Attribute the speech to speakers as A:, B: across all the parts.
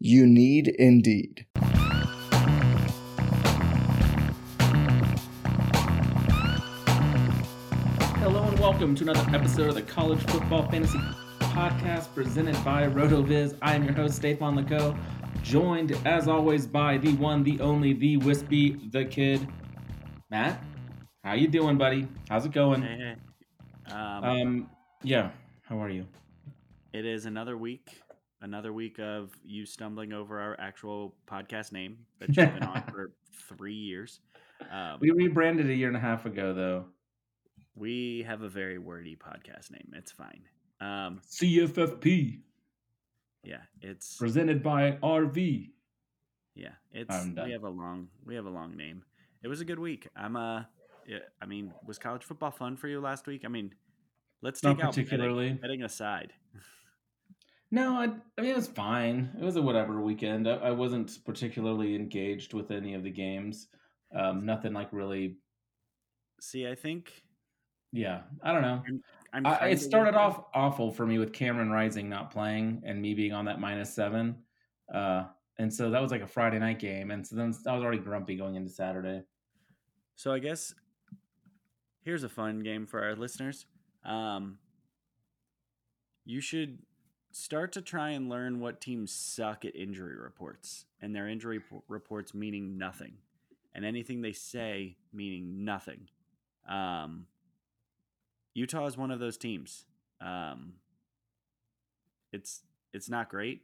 A: You need Indeed.
B: Hello and welcome to another episode of the College Football Fantasy Podcast presented by RotoViz. I am your host, Stefan Leco, joined as always by the one, the only, the wispy, the kid, Matt. How you doing, buddy? How's it going?
C: Hey, hey. Um,
B: Um, yeah. How are you?
C: it is another week, another week of you stumbling over our actual podcast name that you've been on for three years. Um,
B: We rebranded a year and a half ago, though.
C: we have a very wordy podcast name. It's fine. Um,
B: CFFP
C: yeah, it's
B: presented by RV.
C: yeah, it's we have a long we have a long name. It was a good week. I'm uh, I mean, was college football fun for you last week? I mean, let's
B: Not
C: take out betting-
B: particularly.
C: betting aside.
B: No, I, I mean it was fine. It was a whatever weekend. I, I wasn't particularly engaged with any of the games. Um, nothing like really.
C: See, I think
B: Yeah, I don't know.
C: I'm.
B: I,
C: kinda
B: it started off awful for me with Cameron Rising not playing and me being on that minus seven, uh, and so that was like a Friday night game, and so then I was already grumpy going into Saturday.
C: So I guess here's a fun game for our listeners. Um, you should start to try and learn what teams suck at injury reports, and their injury p- reports meaning nothing, and anything they say meaning nothing. Um, Utah is one of those teams. Um, it's it's not great.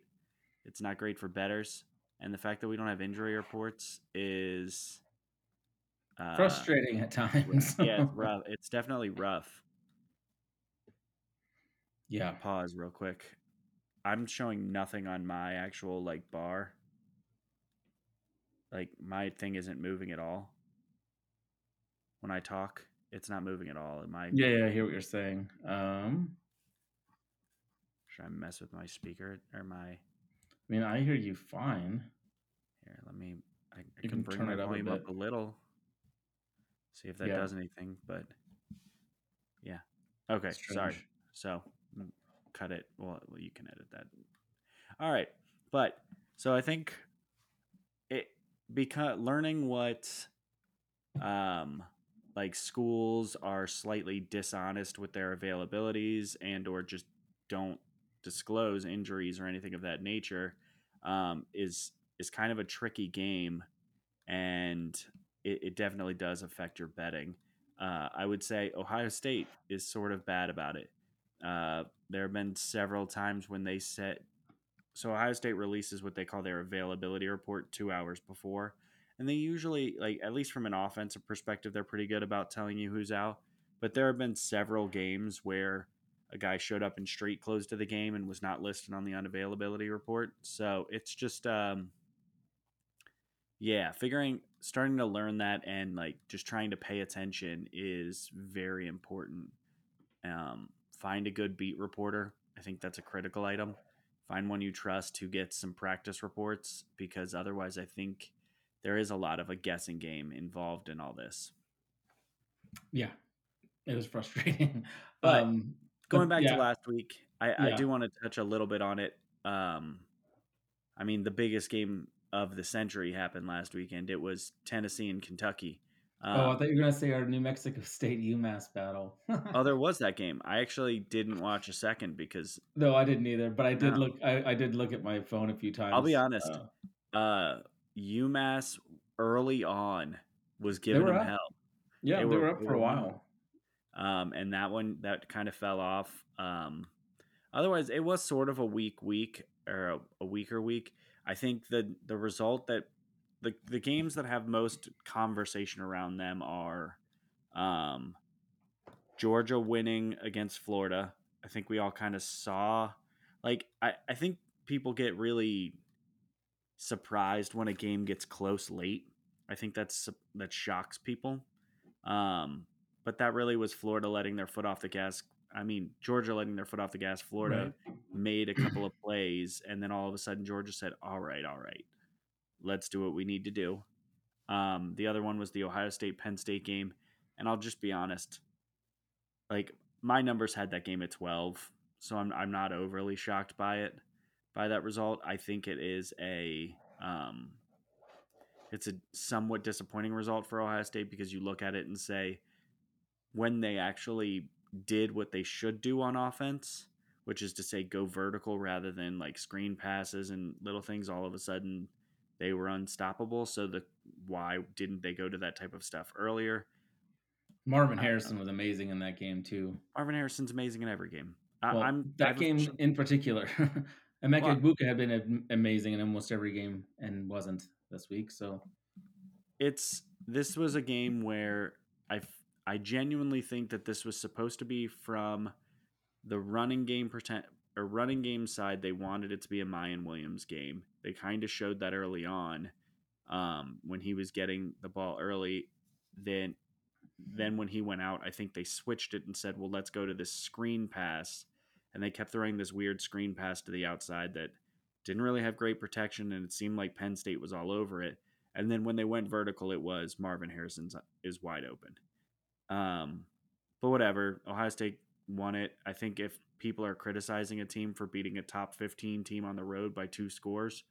C: It's not great for betters, and the fact that we don't have injury reports is uh,
B: Frustrating at times.
C: yeah, it's rough. It's definitely rough.
B: yeah.
C: Pause real quick. I'm showing nothing on my actual like bar. Like my thing isn't moving at all. When I talk, it's not moving at all. Am I
B: Yeah, yeah, I hear what you're saying. Um,
C: should I mess with my speaker or my
B: I mean, I hear you fine.
C: here, let me I, I
B: You
C: can
B: can
C: bring
B: turn
C: my
B: it up a
C: volume up a little. See if that
B: Yeah.
C: does anything, but yeah. Okay, sorry. So cut it. Well, you can edit that. All right, but so I think it because learning what um like schools are slightly dishonest with their availabilities and or just don't disclose injuries or anything of that nature um, is is kind of a tricky game and it, it definitely does affect your betting uh, i would say ohio state is sort of bad about it uh, there have been several times when they set so ohio state releases what they call their availability report two hours before. And they usually like at least from an offensive perspective they're pretty good about telling you who's out. But there have been several games where a guy showed up in street clothes to the game and was not listed on the unavailability report. So it's just um yeah figuring starting to learn that and like just trying to pay attention is very important. Um find a good beat reporter. I think that's a critical item. Find one you trust who gets some practice reports because otherwise i think there is a lot of a guessing game involved in all this.
B: Yeah, it was frustrating.
C: But
B: um,
C: going
B: but
C: back
B: yeah,
C: to last week I, I do want to touch a little bit on it. Um i mean the biggest game of the century happened last weekend. It was tennessee and kentucky um,
B: oh, I thought you were gonna say our New Mexico State UMass battle.
C: oh there was that game i actually didn't watch a second because
B: no, I didn't either. But I did
C: No.
B: look. I, I did look at my phone a few times.
C: I'll be honest.
B: Uh,
C: uh UMass early on was giving them
B: up.
C: hell.
B: Yeah,
C: They
B: they,
C: were-
B: were, up for a while.
C: um, and that one that kind of fell off. Um, otherwise, it was sort of a weak week or a, a weaker week. I think the the result that the the games that have most conversation around them are um, Georgia winning against Florida. I think we all kind of saw like I, I think people get really surprised when a game gets close late. I think that's that shocks people. Um, but that really was Florida letting their foot off the gas. I mean, Georgia letting their foot off the gas. Florida made a couple of plays, and then all of a sudden, Georgia said, "All right, all right, let's do what we need to do." Um, the other one was the Ohio State Penn State game, and I'll just be honest, like my numbers had that game at twelve, so I'm I'm not overly shocked by it, by that result. I think it is a um, it's a somewhat disappointing result for Ohio State because you look at it and say, when they actually did what they should do on offense, which is to say go vertical rather than like screen passes and little things, all of a sudden they were unstoppable. So the why didn't they go to that type of stuff earlier?
B: Marvin Harrison was amazing in that game too.
C: Marvin Harrison's amazing in every game. I,
B: Well,
C: I'm
B: that
C: I've-
B: game in particular. Emeka
C: Well-
B: Egbuka had been amazing in almost every game and wasn't this week. So
C: it's this was a game where I I genuinely think that this was supposed to be from the running game running game side. They wanted it to be a Miyan Williams game. They kind of showed that early on um, when he was getting the ball early. Then then when he went out, I think they switched it and said, "Well, let's go to this screen pass." And they kept throwing this weird screen pass to the outside that didn't really have great protection, and it seemed like Penn State was all over it. And then when they went vertical, it was Marvin Harrison's is wide open. Um, but whatever, Ohio State won it. I think if people are criticizing a team for beating a top 15 team on the road by two scores,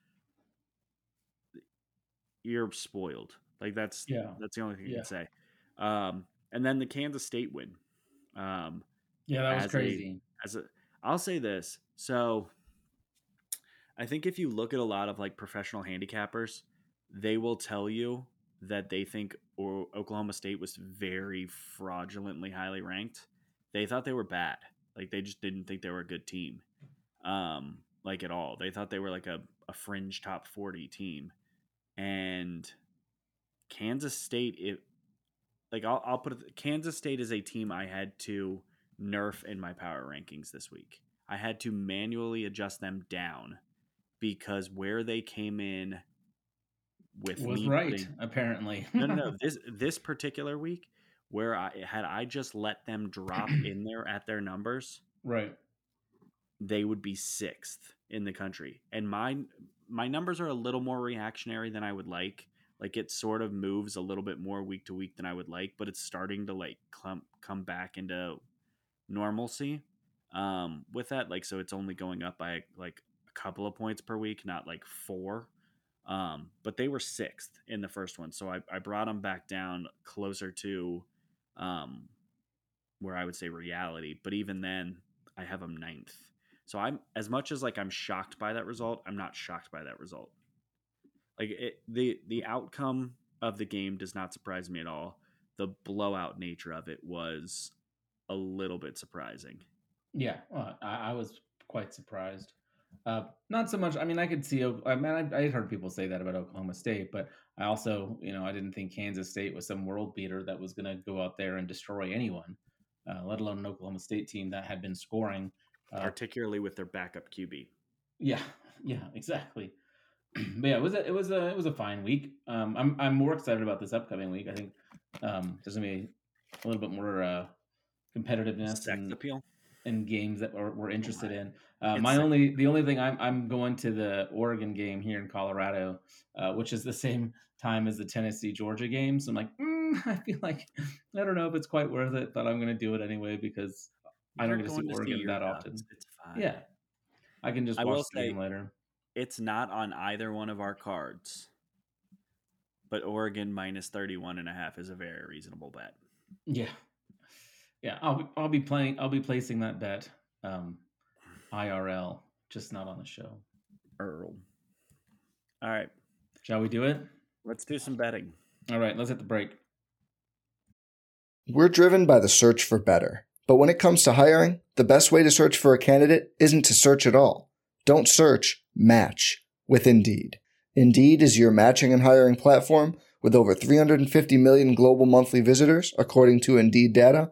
C: you're spoiled. Like that's
B: Yeah.
C: that's the only thing I can say. Um, and then the Kansas State win. Um,
B: yeah, that was
C: As a-
B: crazy.
C: as a I'll say this. So I think if you look at a lot of like professional handicappers, they will tell you that they think or Oklahoma State was very fraudulently highly ranked. They thought they were bad. Like they just didn't think they were a good team. Um like at all. They thought they were like a, a fringe top 40 team. And Kansas State it like I'll, I'll put it Kansas State is a team I had to nerf in my power rankings this week. I had to manually adjust them down because where they came in with
B: Was
C: me
B: right
C: putting-
B: apparently.
C: no, no, no. This this particular week, where I had I just let them drop in there at their numbers,
B: right.
C: they would be sixth in the country. And my my numbers are a little more reactionary than I would like. Like it sort of moves a little bit more week to week than I would like, but it's starting to like clump, come back into normalcy. Um, with that, like so, it's only going up by like a couple of points per week, not like four. Um, but they were sixth in the first one, so I, I brought them back down closer to um, where I would say reality. But even then, I have them ninth. So I'm as much as like I'm shocked by that result, I'm not shocked by that result. Like it, the the outcome of the game does not surprise me at all. The blowout nature of it was a little bit surprising.
B: Yeah, well, I, I was quite surprised. Uh, not so much. I mean, I could see. I mean, I, I heard people say that about Oklahoma State, but I also, you know, I didn't think Kansas State was some world beater that was going to go out there and destroy anyone, uh, let alone an Oklahoma State team that had been scoring. Uh,
C: particularly with their backup QB.
B: yeah, yeah, exactly. but yeah, it was a, it was a it was a fine week. Um, I'm I'm more excited about this upcoming week. I think um, there's gonna be a little bit more uh, competitiveness
C: Sex
B: and
C: appeal.
B: And games that we're, we're interested in. Uh, my
C: like-
B: only the only thing I'm I'm going to the Oregon game here in Colorado, uh, which is the same time as the Tennessee Georgia game. So I'm like, mm, I feel like I don't know if it's quite worth it, but I'm going to do it anyway because I don't get to see Oregon that
C: Ducks.
B: often.
C: It's fine.
B: yeah, I can just
C: I
B: watch the game later.
C: It's not on either one of our cards. But Oregon minus 31 and a half is a very reasonable bet.
B: Yeah, yeah. I'll be, I'll be playing. I'll be placing that bet um, IRL, just not on the show.
C: Earl. All right.
B: Shall we do it?
C: Let's do some betting.
B: All right, let's hit the break.
A: We're driven by the search for better. But when it comes to hiring, the best way to search for a candidate isn't to search at all. Don't search, match with Indeed. Indeed is your matching and hiring platform with over 350 million global monthly visitors, according to Indeed data,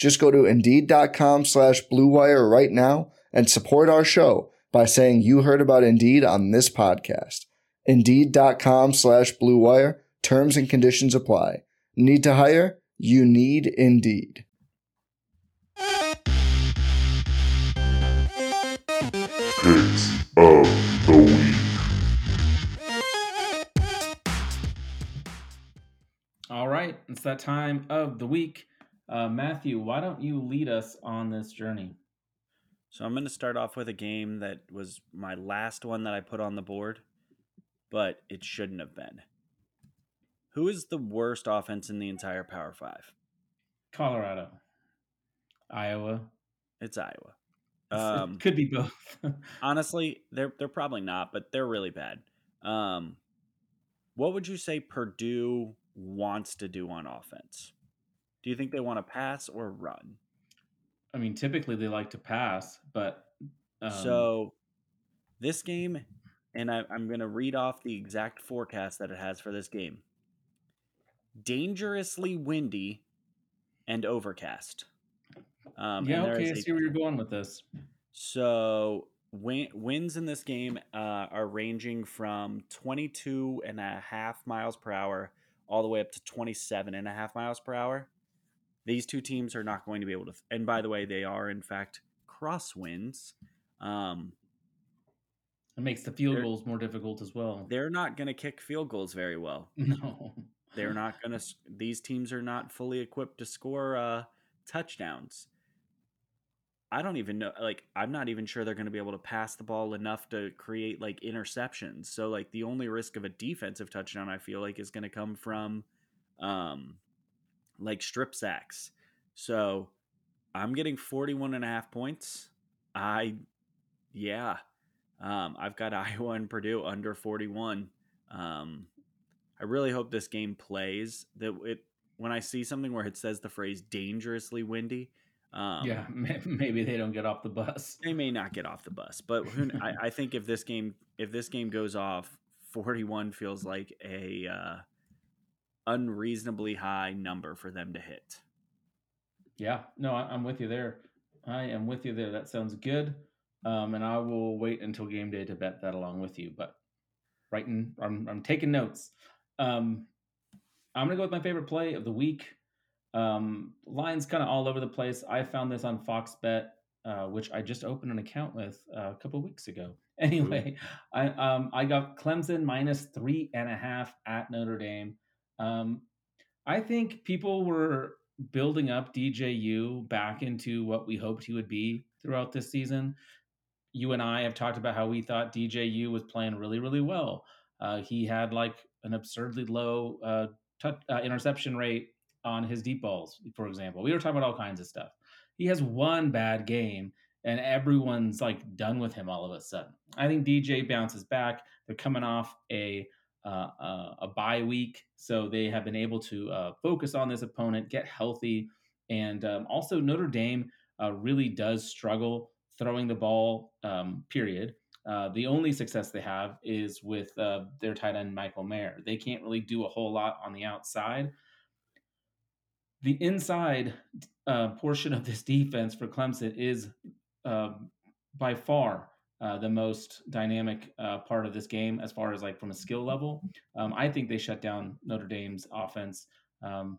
A: Just go to Indeed.com slash BlueWire right now and support our show by saying you heard about Indeed on this podcast. Indeed.com slash BlueWire. Terms and conditions apply. Need to hire? You need Indeed.
D: Picks of the week.
B: All right, it's that time of the week. Uh, Matthew, why don't you lead us on this journey?
C: So I'm going to start off with a game that was my last one that I put on the board, but it shouldn't have been. Who is the worst offense in the entire Power Five?
B: Colorado, Iowa.
C: It's Iowa.
B: Um, could be both.
C: honestly, they're they're probably not, but they're really bad. Um, what would you say Purdue wants to do on offense? Do you think they want to pass or run?
B: I mean, typically they like to pass, but
C: um... so this game, and I, I'm going to read off the exact forecast that it has for this game: dangerously windy and overcast.
B: Um, yeah, okay, I see where you're going with this.
C: So win- wins in this game uh, are ranging from 22 and a half miles per hour all the way up to 27 and a half miles per hour. These two teams are not going to be able to. And by the way, they are in fact crosswinds. Um,
B: it makes the field goals more difficult as well.
C: They're not going to kick field goals very well.
B: No,
C: they're not going to. These teams are not fully equipped to score uh, touchdowns. I don't even know. Like, I'm not even sure they're going to be able to pass the ball enough to create like interceptions. So, like, the only risk of a defensive touchdown, I feel like, is going to come from, um, like strip sacks. So, I'm getting 41 and a half points. I, yeah, um, I've got Iowa and Purdue under 41. Um, I really hope this game plays. That it when I see something where it says the phrase dangerously windy
B: um, yeah, maybe they don't get off the bus.
C: They may not get off the bus, but who, I, I, think if this game if this game goes off, forty one feels like a uh, unreasonably high number for them to hit.
B: Yeah, no, I, am with you there. I am with you there. That sounds good, um, and I will wait until game day to bet that along with you. But writing, I'm, I'm taking notes. Um, I'm gonna go with my favorite play of the week. Um, lines kind of all over the place. I found this on Fox Bet, uh, which I just opened an account with uh, a couple weeks ago. Anyway, I um, I got Clemson minus three and a half at Notre Dame. Um, I think people were building up DJU back into what we hoped he would be throughout this season. You and I have talked about how we thought DJU was playing really, really well. Uh, he had like an absurdly low uh, uh, interception rate on his deep balls, for example. We were talking about all kinds of stuff. He has one bad game and everyone's like done with him all of a sudden. I think DJ bounces back. They're coming off a uh, uh, a bye week, so they have been able to uh, focus on this opponent, get healthy, and um, also Notre Dame uh, really does struggle throwing the ball. Um, period. Uh, the only success they have is with uh, their tight end Michael Mayer. They can't really do a whole lot on the outside the inside portion of this defense for Clemson is by far uh, the most dynamic uh, part of this game as far as like from a skill level. Um, I think they shut down Notre Dame's offense. Um,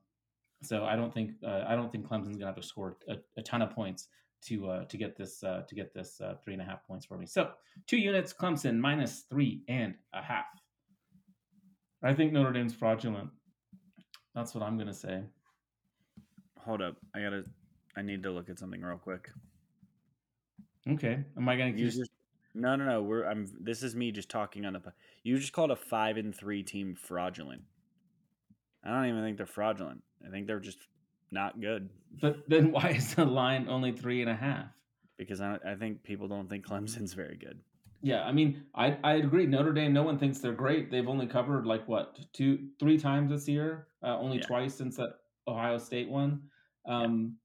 B: so I don't think uh, I don't think Clemson's gonna have to score a, a ton of points to uh, to get this to get this three and a half points for me. So two units, Clemson minus three and a half. I think Notre Dame's fraudulent. That's what I'm gonna say.
C: Hold up, I gotta. I need to look at something real quick.
B: Okay. Am I gonna
C: You
B: just?
C: No, no, no. We're I'm. This is me just talking on the. po- You just called a five and three team fraudulent. I don't even think they're fraudulent. I think they're just not good
B: But then why is the line only three and a half?
C: because I, I think people don't think Clemson's very good.
B: Yeah, I mean, I I agree. Notre Dame, no one thinks they're great. They've only covered like what two, three times this year. Uh, only
C: Yeah.
B: twice since that Ohio State one. Um,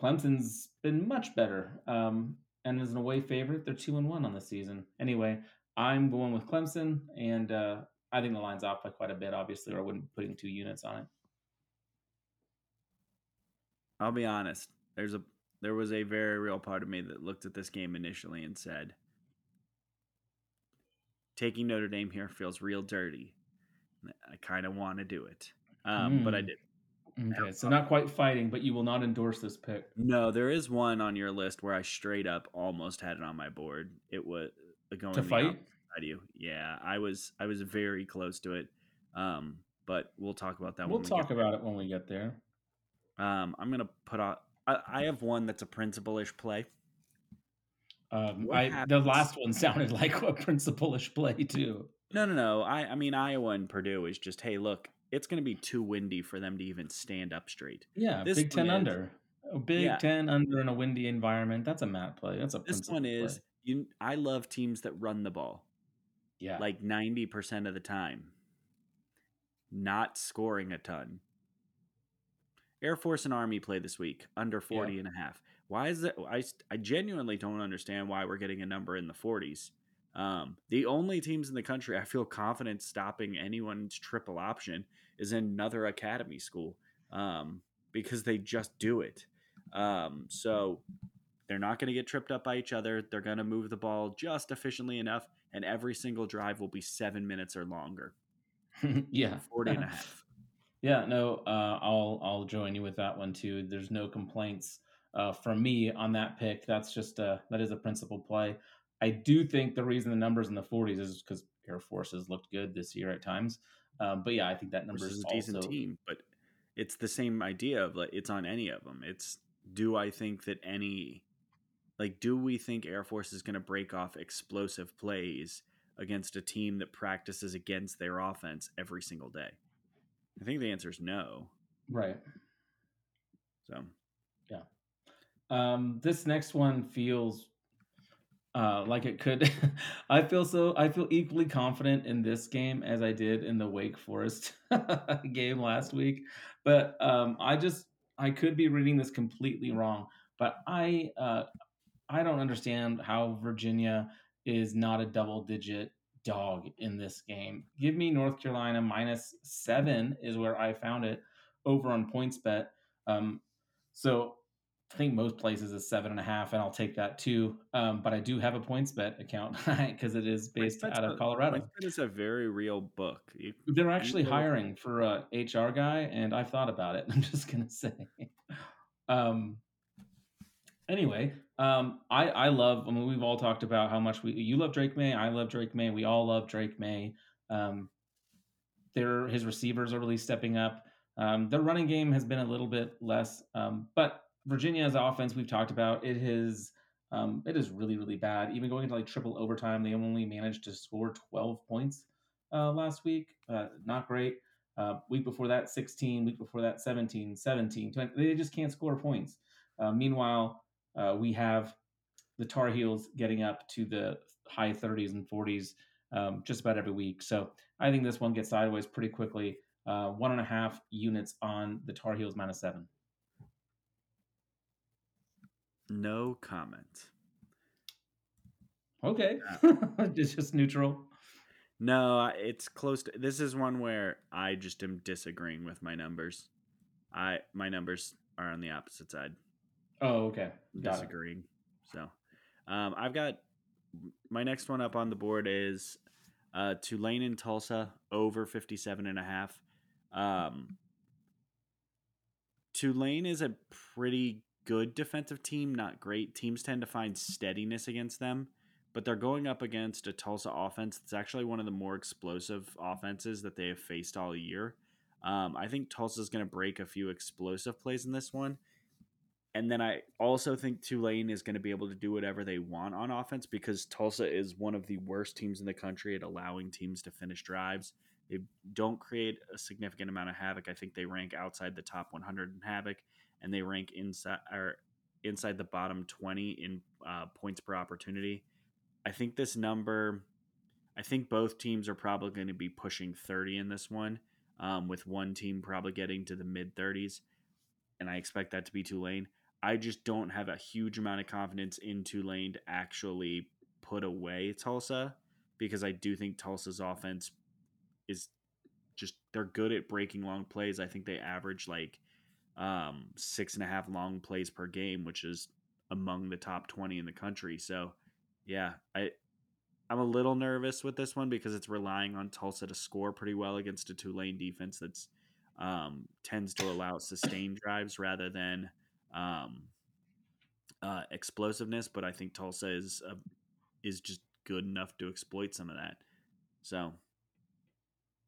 B: Clemson's been much better, um, and as an away favorite, they're two and one on the season. Anyway, I'm going with Clemson, and uh, I think the line's off by quite a bit, obviously, or I wouldn't be putting two units on it.
C: I'll be honest. There's a there was a very real part of me that looked at this game initially and said, "Taking Notre Dame here feels real dirty. I kind of want to do it, um, but I
B: Hmm. Okay, so not quite fighting, but you will not endorse this pick.
C: No, there is one on your list where I straight up almost had it on my board. It was uh, going
B: To fight?
C: of you. Yeah, I was I was very close to it. Um, but we'll talk about that.
B: We'll
C: when we
B: talk
C: get
B: about it when we get there.
C: Um, I'm gonna put on. I, I have one that's a principal-ish play.
B: Um, I the last one sounded like a principal-ish play too.
C: No, no, no. I, I mean, Iowa and Purdue is just, hey, look, it's going to be too windy for them to even stand up straight.
B: Yeah,
C: This
B: Big Ten
C: is-
B: under. A Big
C: Yeah.
B: Ten under in a windy environment. That's a mat play. That's a
C: This one
B: play.
C: is, you. I love teams that run the ball
B: yeah.
C: like 90% of the time, not scoring a ton. Air Force and Army play this week under 40 and a half. Why is that? I, I genuinely don't understand why we're getting a number in the 40s. Um, the only teams in the country I feel confident stopping anyone's triple option is another academy school um, because they just do it. Um, so they're not going to get tripped up by each other. They're going to move the ball just efficiently enough, and every single drive will be seven minutes or longer.
B: yeah.
C: 40 and a half.
B: Yeah, no, uh, I'll I'll join you with that one too. There's no complaints uh, from me on that pick. That's just a that is a principal play. I do think the reason the numbers in the 40s is because Air Force has looked good this year at times. Um, but yeah, I think that number is
C: is a decent
B: also
C: team, but it's the same idea of like it's on any of them. It's do I think that any like do we think Air Force is going to break off explosive plays against a team that practices against their offense every single day? I think the answer is no.
B: right.
C: So yeah.
B: Um, this next one feels uh, like it could. I feel so. I feel equally confident in this game as I did in the Wake Forest game last week. But um, I just I could be reading this completely wrong. But I uh, I don't understand how Virginia is not a double digit dog in this game. Give me North Carolina minus seven is where I found it over on points bet. Um, so I think most places is seven and a half, and I'll take that too. Um, but I do have a points bet account because it is based out of Colorado.
C: Is a very real book. You-
B: They're actually hiring for a HR guy, and I've thought about it. I'm just gonna say. Um. Anyway, um, I I love. I mean, we've all talked about how much we you love Drake Maye. I love Drake Maye. We all love Drake Maye. Um, their his receivers are really stepping up. Um, their running game has been a little bit less, um, but Virginia's offense we've talked about it is um, it is really really bad. Even going into like triple overtime, they only managed to score 12 points uh, last week. Uh, not great. Uh, week before that, 16. Week before that, 17, 17. 20. They just can't score points. Uh, meanwhile, uh, we have the Tar Heels getting up to the high 30s and 40s um, just about every week. So I think this one gets sideways pretty quickly. Uh, one and a half units on the Tar Heels minus seven.
C: No comment.
B: Okay, it's just neutral.
C: No, it's close to. This is one where I just am disagreeing with my numbers. I my numbers are on the opposite side.
B: Oh, okay. Got it.
C: disagreeing. So, um, I've got my next one up on the board is uh, Tulane and Tulsa over 57 and a half. Um, Tulane is a pretty good defensive team, not great. Teams tend to find steadiness against them, but they're going up against a Tulsa offense that's actually one of the more explosive offenses that they have faced all year. Um, I think Tulsa's going to break a few explosive plays in this one. And then I also think Tulane is going to be able to do whatever they want on offense because Tulsa is one of the worst teams in the country at allowing teams to finish drives. They don't create a significant amount of havoc. I think they rank outside the top 100 in havoc, and they rank inside or inside the bottom 20 in uh, points per opportunity. I think this number, I think both teams are probably going to be pushing 30 in this one, um, with one team probably getting to the mid 30s, and I expect that to be Tulane. I just don't have a huge amount of confidence in Tulane to actually put away Tulsa because I do think Tulsa's offense is just they're good at breaking long plays. I think they average like um, six and a half long plays per game, which is among the top twenty in the country. So yeah, I I'm a little nervous with this one because it's relying on Tulsa to score pretty well against a Tulane defense that's um, tends to allow sustained drives rather than um, uh, explosiveness. But I think Tulsa is uh, is just good enough to exploit some of that. So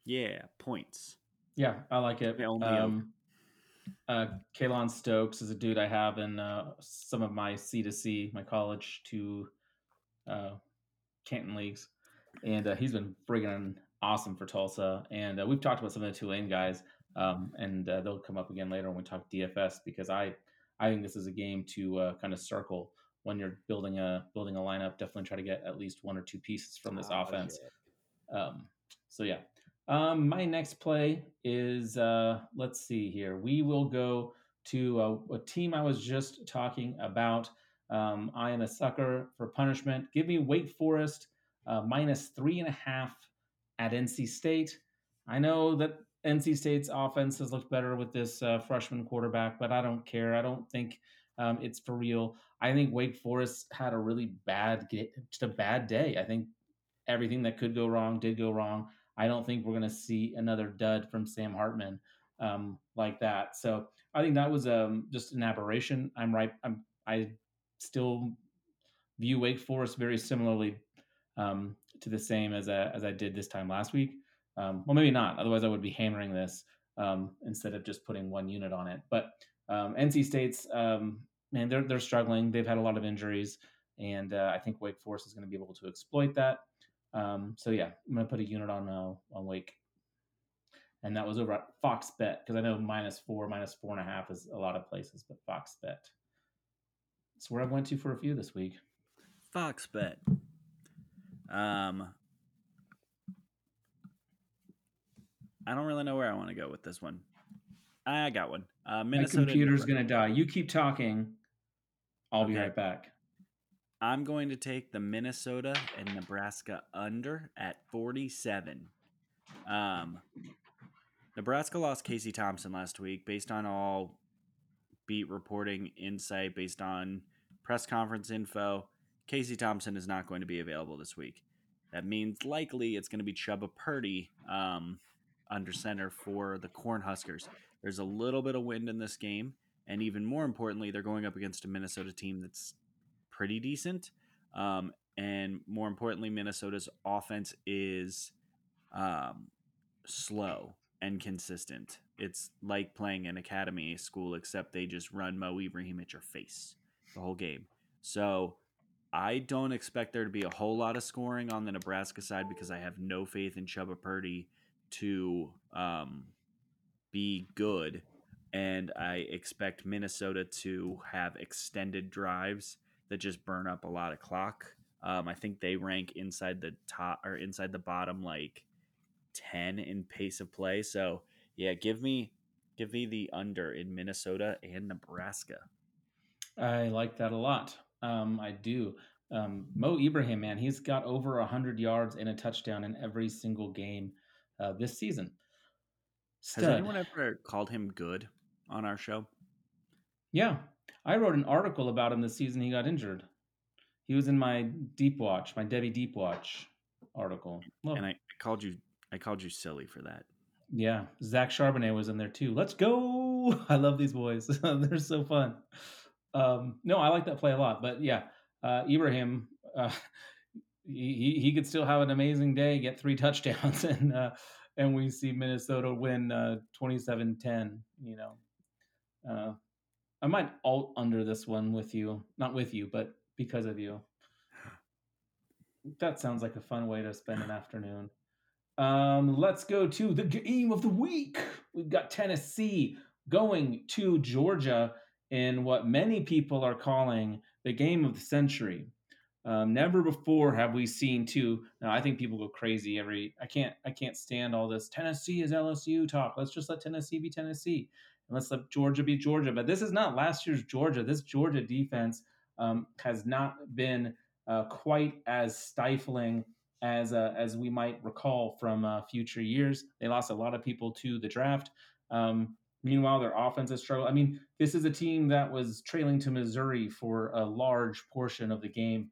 C: yeah, points.
B: Yeah, I like it. Um, uh, Keylon Stokes is a dude I have in uh, some of my C to C, my college to uh, Canton leagues, and uh, he's been friggin' awesome for Tulsa. And uh, we've talked about some of the Tulane guys, um, and uh, they'll come up again later when we talk DFS because I I think this is a game to uh, kind of circle when you're building a building a lineup. Definitely try to get at least one or two pieces from this
C: Oh,
B: offense. Um, so yeah, um, my next play is uh, let's see here. We will go to a, a team I was just talking about. Um, I am a sucker for punishment. Give me Wake Forest uh, minus three and a half at NC State. I know that NC State's offense has looked better with this uh, freshman quarterback, but I don't care. I don't think um, it's for real. I think Wake Forest had a really bad, just a bad day. I think everything that could go wrong did go wrong. I don't think we're going to see another dud from Sam Hartman um, like that. So I think that was um, just an aberration. I'm right. I'm I still view Wake Forest very similarly um, to the same as I, as I did this time last week. Um, well, maybe not. Otherwise, I would be hammering this um, instead of just putting one unit on it. But um, NC State's man, they're they're struggling. They've had a lot of injuries, and uh, I think Wake Forest is going to be able to exploit that. Um, so yeah, I'm going to put a unit on uh, on Wake, and that was over at Fox Bet because I know minus four, minus four and a half is a lot of places, but Fox Bet. It's where I went to for a few this week.
C: Fox bet. Um, I don't really know where I want to go with this one. I got one. Uh, Minnesota.
B: My computer's going to die. You keep talking. I'll be right back.
C: I'm going to take the Minnesota and Nebraska under at 47. Um, Nebraska lost Casey Thompson last week based on all beat reporting insight, based on press conference info. Casey Thompson is not going to be available this week. That means likely it's going to be Chubba Purdy um, under center for the Cornhuskers. There's a little bit of wind in this game, and even more importantly, they're going up against a Minnesota team that's pretty decent. Um, and more importantly, Minnesota's offense is um, slow and consistent. It's like playing an academy school, except they just run Mo Ibrahim at your face the whole game. So I don't expect there to be a whole lot of scoring on the Nebraska side because I have no faith in Chubba Purdy to um, be good. And I expect Minnesota to have extended drives that just burn up a lot of clock. Um, I think they rank inside the top or inside the bottom like 10 in pace of play. So yeah, give me give me the under in Minnesota and Nebraska.
B: I like that a lot. Um, I do. Um, Mo Ibrahim, man, he's got over 100 yards and a touchdown in every single game uh, this season.
C: Has anyone ever called him good on our show?
B: Yeah, I wrote an article about him the season he got injured. He was in my Deep Watch, my Debbie Deep Watch article. Love
C: And. I called you I called you silly for that.
B: Yeah, Zach Charbonnet was in there too. Let's go! I love these boys. They're so fun. Um, no, I like that play a lot. But yeah, uh, Ibrahim, uh, he he- he could still have an amazing day, get three touchdowns, and uh, and we see Minnesota win uh, 27-10, you know. I might alt under this one with you, not with you, but because of you. That sounds like a fun way to spend an afternoon. Um, let's go to the game of the week. We've got Tennessee going to Georgia in what many people are calling the game of the century. Um, never before have we seen two. Now I think people go crazy every. I can't. I can't stand all this. Tennessee is LSU talk. Let's just let Tennessee be Tennessee, and let's let Georgia be Georgia. But this is not last year's Georgia. This Georgia defense um, has not been uh, quite as stifling as uh, as we might recall from uh, future years. They lost a lot of people to the draft. Um, meanwhile, their offense has struggled. I mean, this is a team that was trailing to Missouri for a large portion of the game.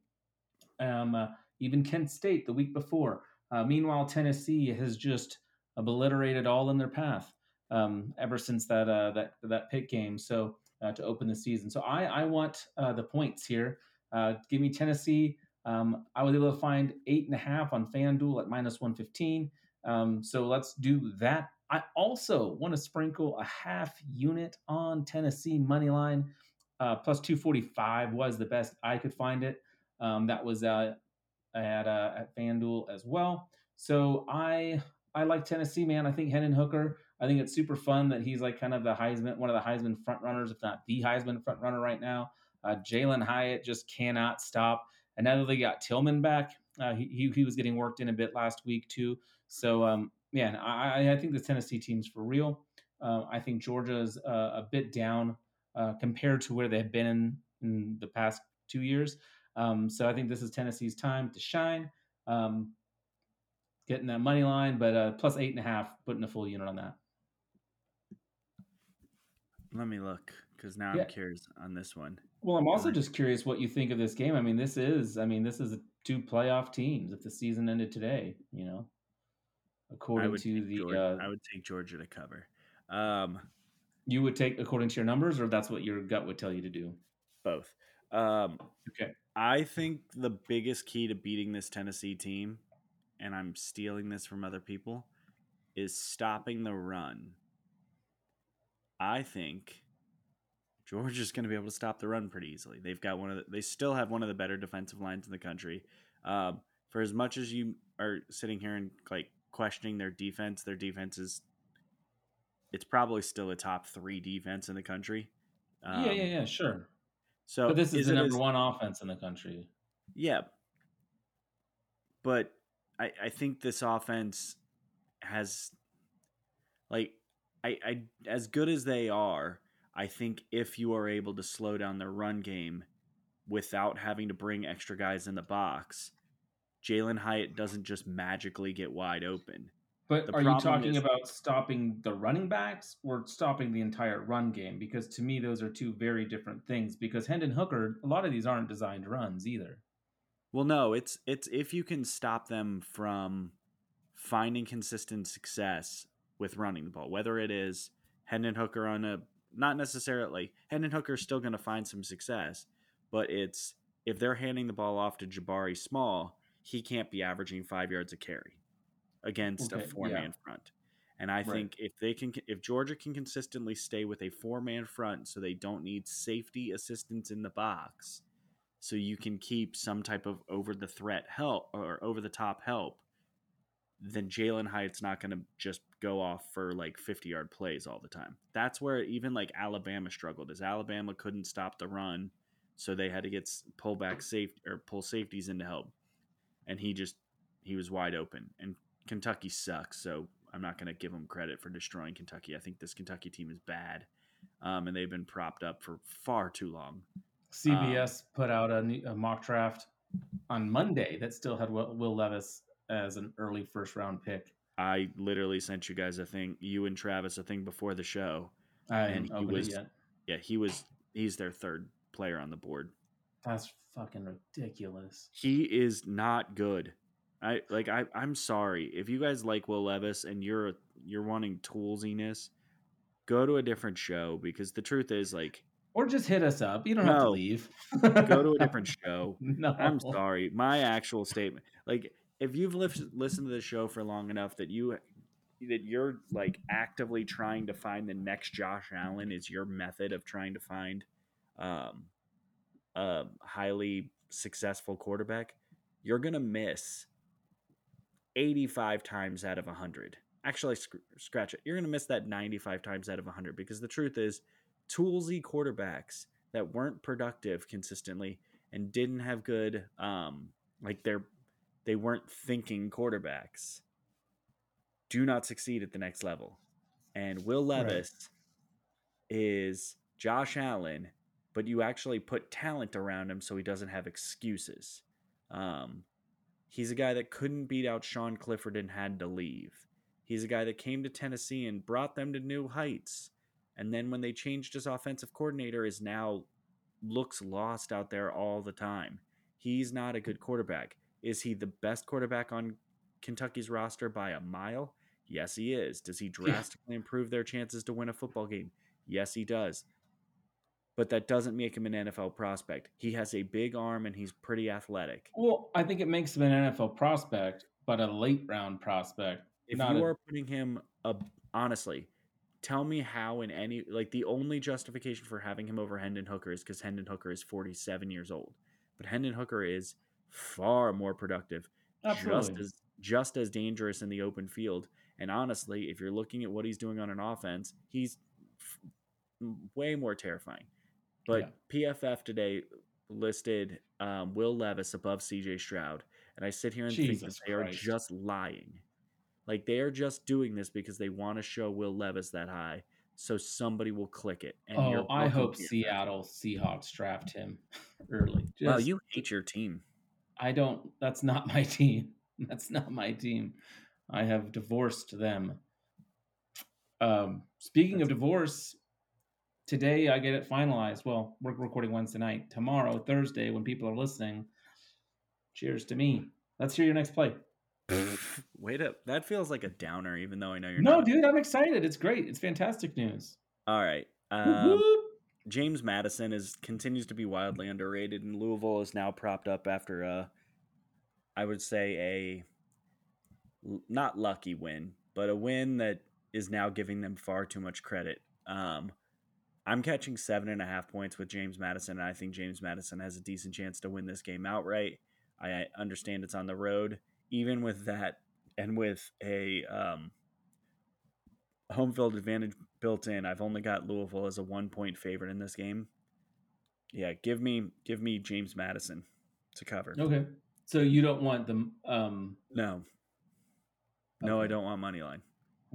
B: Um, uh, even Kent State the week before. Uh, meanwhile, Tennessee has just obliterated all in their path um, ever since that uh, that that Pitt game. So uh, to open the season, so I I want uh, the points here. Uh, give me Tennessee. Um, I was able to find eight and a half on FanDuel at minus one fifteen. Um, so let's do that. I also want to sprinkle a half unit on Tennessee money line. Uh, plus 245 was the best I could find it. Um, that was uh, at at FanDuel as well. So I I like Tennessee, man. I think Hendon Hooker. I think it's super fun that he's like kind of the Heisman, one of the Heisman front runners, if not the Heisman front runner right now. Uh, Jalin Hyatt just cannot stop. And now that they got Tillman back, uh, he, he, he was getting worked in a bit last week too. So um, man, I I think the Tennessee team's for real. Uh, I think Georgia's uh, a bit down uh, compared to where they've been in, in the past two years. Um, so I think this is Tennessee's time to shine. Um, getting that money line, but uh, plus eight and a half, putting a full unit on that.
C: Let me look because now
B: Yeah.
C: I'm curious on this one.
B: Well, I'm also just curious what you think of this game. I mean, this is, I mean, this is two playoff teams. If the season ended today, you know, according to the,
C: Georgia.
B: uh,
C: I would take Georgia to cover. Um,
B: you would take according to your numbers, or that's what your gut would tell you to do.
C: both. Um,
B: Okay.
C: I think the biggest key to beating this Tennessee team, and I'm stealing this from other people, is stopping the run. I think Georgia's going to be able to stop the run pretty easily. They've got one of the, they still have one of the better defensive lines in the country. Um, for as much as you are sitting here and like questioning their defense, their defense is it's probably still a top three defense in the country.
B: yeah, yeah,
C: Um,
B: yeah, sure.
C: So
B: But this is, the number one offense in the country.
C: yeah. But I, I think this offense has like I, I as good as they are, I think if you are able to slow down their run game without having to bring extra guys in the box, Jalin Hyatt doesn't just magically get wide open.
B: But
C: The
B: are you talking
C: is-
B: about stopping the running backs or stopping the entire run game? Because to me, those are two very different things. Because Hendon Hooker, a lot of these aren't designed runs either.
C: Well, no, it's it's if you can stop them from finding consistent success with running the ball, whether it is Hendon Hooker on a not necessarily Hendon Hooker is still going to find some success, but it's if they're handing the ball off to Jabari Small, he can't be averaging five yards a carry against
B: Okay,
C: a four man front. And I
B: Right.
C: think if they can, if Georgia can consistently stay with a four man front, so they don't need safety assistance in the box, so you can keep some type of over the threat help or over the top help, then Jalin Hyatt's not going to just go off for like 50 yard plays all the time. That's where even like Alabama struggled, is Alabama couldn't stop the run, so they had to get pull back safe or pull safeties in to help, and he just he was wide open. And Kentucky sucks, so I'm not going to give them credit for destroying Kentucky. I think this Kentucky team is bad, um, and they've been propped up for far too long.
B: CBS put out a, a mock draft on Monday that still had Will, Will Levis as an early first round pick.
C: I literally sent you guys a thing, you and Travis a thing before the show.
B: I
C: And he was-
B: it yet.
C: Yeah, he was he's their third player on the board.
B: That's fucking ridiculous.
C: He is not good. I like I I'm sorry. If you guys like Will Levis and you're you're wanting toolsiness, go to a different show because the truth is like
B: Or just hit us up. You don't have to leave.
C: go to a different show.
B: no.
C: I'm sorry. My actual statement, like if you've lis- listened to the show for long enough that you that you're like actively trying to find the next Josh Allen is your method of trying to find um, a highly successful quarterback, you're gonna miss 85 times out of 100. Actually, sc- scratch it. You're gonna miss that 95 times out of 100 because the truth is, toolsy quarterbacks that weren't productive consistently and didn't have good, um, like they're they weren't thinking quarterbacks do not succeed at the next level. And Will
B: Right.
C: Levis is Josh Allen, but you actually put talent around him so he doesn't have excuses. Um, he's a guy that couldn't beat out Sean Clifford and had to leave. He's a guy that came to Tennessee and brought them to new heights. And then when they changed his offensive coordinator, is now looks lost out there all the time. He's not a good quarterback. Is he the best quarterback on Kentucky's roster by a mile? Yes, he is. Does he drastically improve their chances to win a football game? Yes, he does. But that doesn't make him an NFL prospect. He has a big arm and he's pretty athletic.
B: Well, I think it makes him an NFL prospect, but a late round prospect.
C: If you
B: a-
C: are putting him up, honestly, tell me how in any like the only justification for having him over Hendon Hooker is because Hendon Hooker is 47 years old, but Hendon Hooker is far more productive, just as just as dangerous in the open field. And honestly, if you're looking at what he's doing on an offense, he's f- way more terrifying. But PFF today listed um, Will Levis above CJ Stroud, and I sit here and think that
B: Jesus
C: they are just lying. Like they are just doing this because they want to show Will Levis that high, so somebody will click it. And
B: oh, I hope Seattle Seahawks draft him early.
C: Wow,
B: Just-
C: you hate your team.
B: I don't. That's not my team. That's not my team. I have divorced them. Um, speaking of divorce, today I get it finalized. Well, we're recording Wednesday night. Tomorrow, Thursday, when people are listening, cheers to me. Let's hear your next play.
C: Wait up, that feels like a downer, even though I know you're
B: No,
C: not.
B: dude, I'm excited. It's great. It's fantastic news.
C: All right, um. James Madison is continues to be wildly underrated, and Louisville is now propped up after a, I would say a, not lucky win, but a win that is now giving them far too much credit. Um, I'm catching seven and a half points with James Madison, and I think James Madison has a decent chance to win this game outright. I understand it's on the road, even with that, and with a um, home field advantage built in. I've only got Louisville as a one point favorite in this game. Yeah, give me give me James Madison to cover.
B: Okay. So you don't want the um
C: No. No, I don't want money line.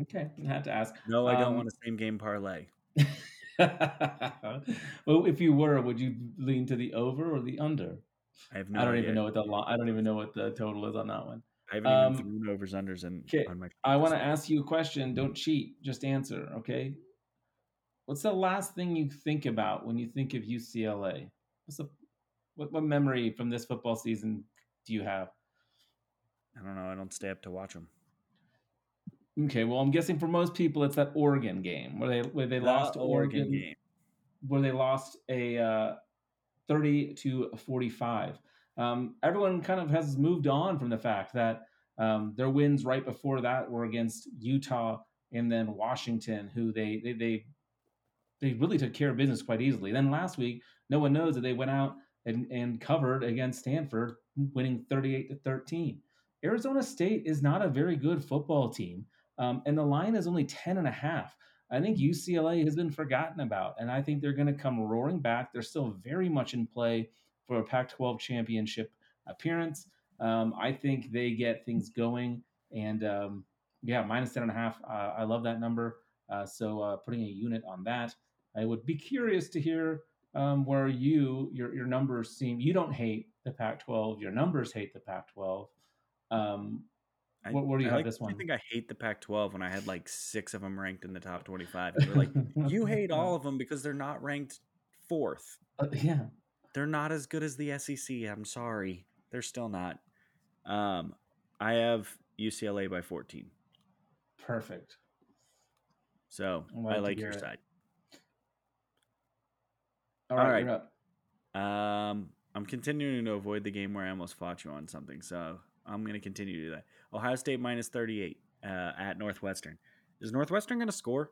B: okay, I had to ask.
C: No, I don't
B: Um,
C: want a same game parlay.
B: well, if you were, would you lean to the over or the under?
C: I have no
B: I don't
C: idea.
B: even know what the lo- I don't even know what the total is on that one.
C: I haven't
B: um,
C: even thrown overs unders in
B: okay,
C: on my
B: I want to ask you a question. Don't cheat. Just answer. Okay. What's the last thing you think about when you think of UCLA? What's the what, what memory from this football season do you have?
C: I don't know. I don't stay up to watch them.
B: Okay, well, I'm guessing for most people it's that Oregon game where they where they lost to Oregon,
C: game.
B: where they lost a uh, 30 to 45. Um, everyone kind of has moved on from the fact that um, their wins right before that were against Utah and then Washington, who they they they, they really took care of business quite easily. Then last week, no one knows that they went out and, and covered against Stanford, winning 38 to 13. Arizona State is not a very good football team, um, and the line is only 10 and a half. I think UCLA has been forgotten about, and I think they're going to come roaring back. They're still very much in play for a Pac 12 championship appearance. Um, I think they get things going, and um, yeah, minus 10 and a half. Uh, I love that number. Uh, so uh, putting a unit on that. I would be curious to hear um, where you your your numbers seem. You don't hate the Pac-12. Your numbers hate the Pac-12. Um,
C: I,
B: where do you
C: I
B: have
C: like
B: this one?
C: think I hate the Pac-12 when I had like six of them ranked in the top 25. And you're like, you hate all of them because they're not ranked fourth.
B: Uh, yeah.
C: They're not as good as the SEC. I'm sorry, they're still not. Um, I have UCLA by 14,
B: Perfect.
C: so I like your
B: it.
C: side.
B: All
C: All
B: right,
C: right.
B: you're up.
C: Um, I'm continuing to avoid the game where I almost fought you on something, so I'm going to continue to do that. Ohio State minus 38. uh, at Northwestern. Is Northwestern going to score?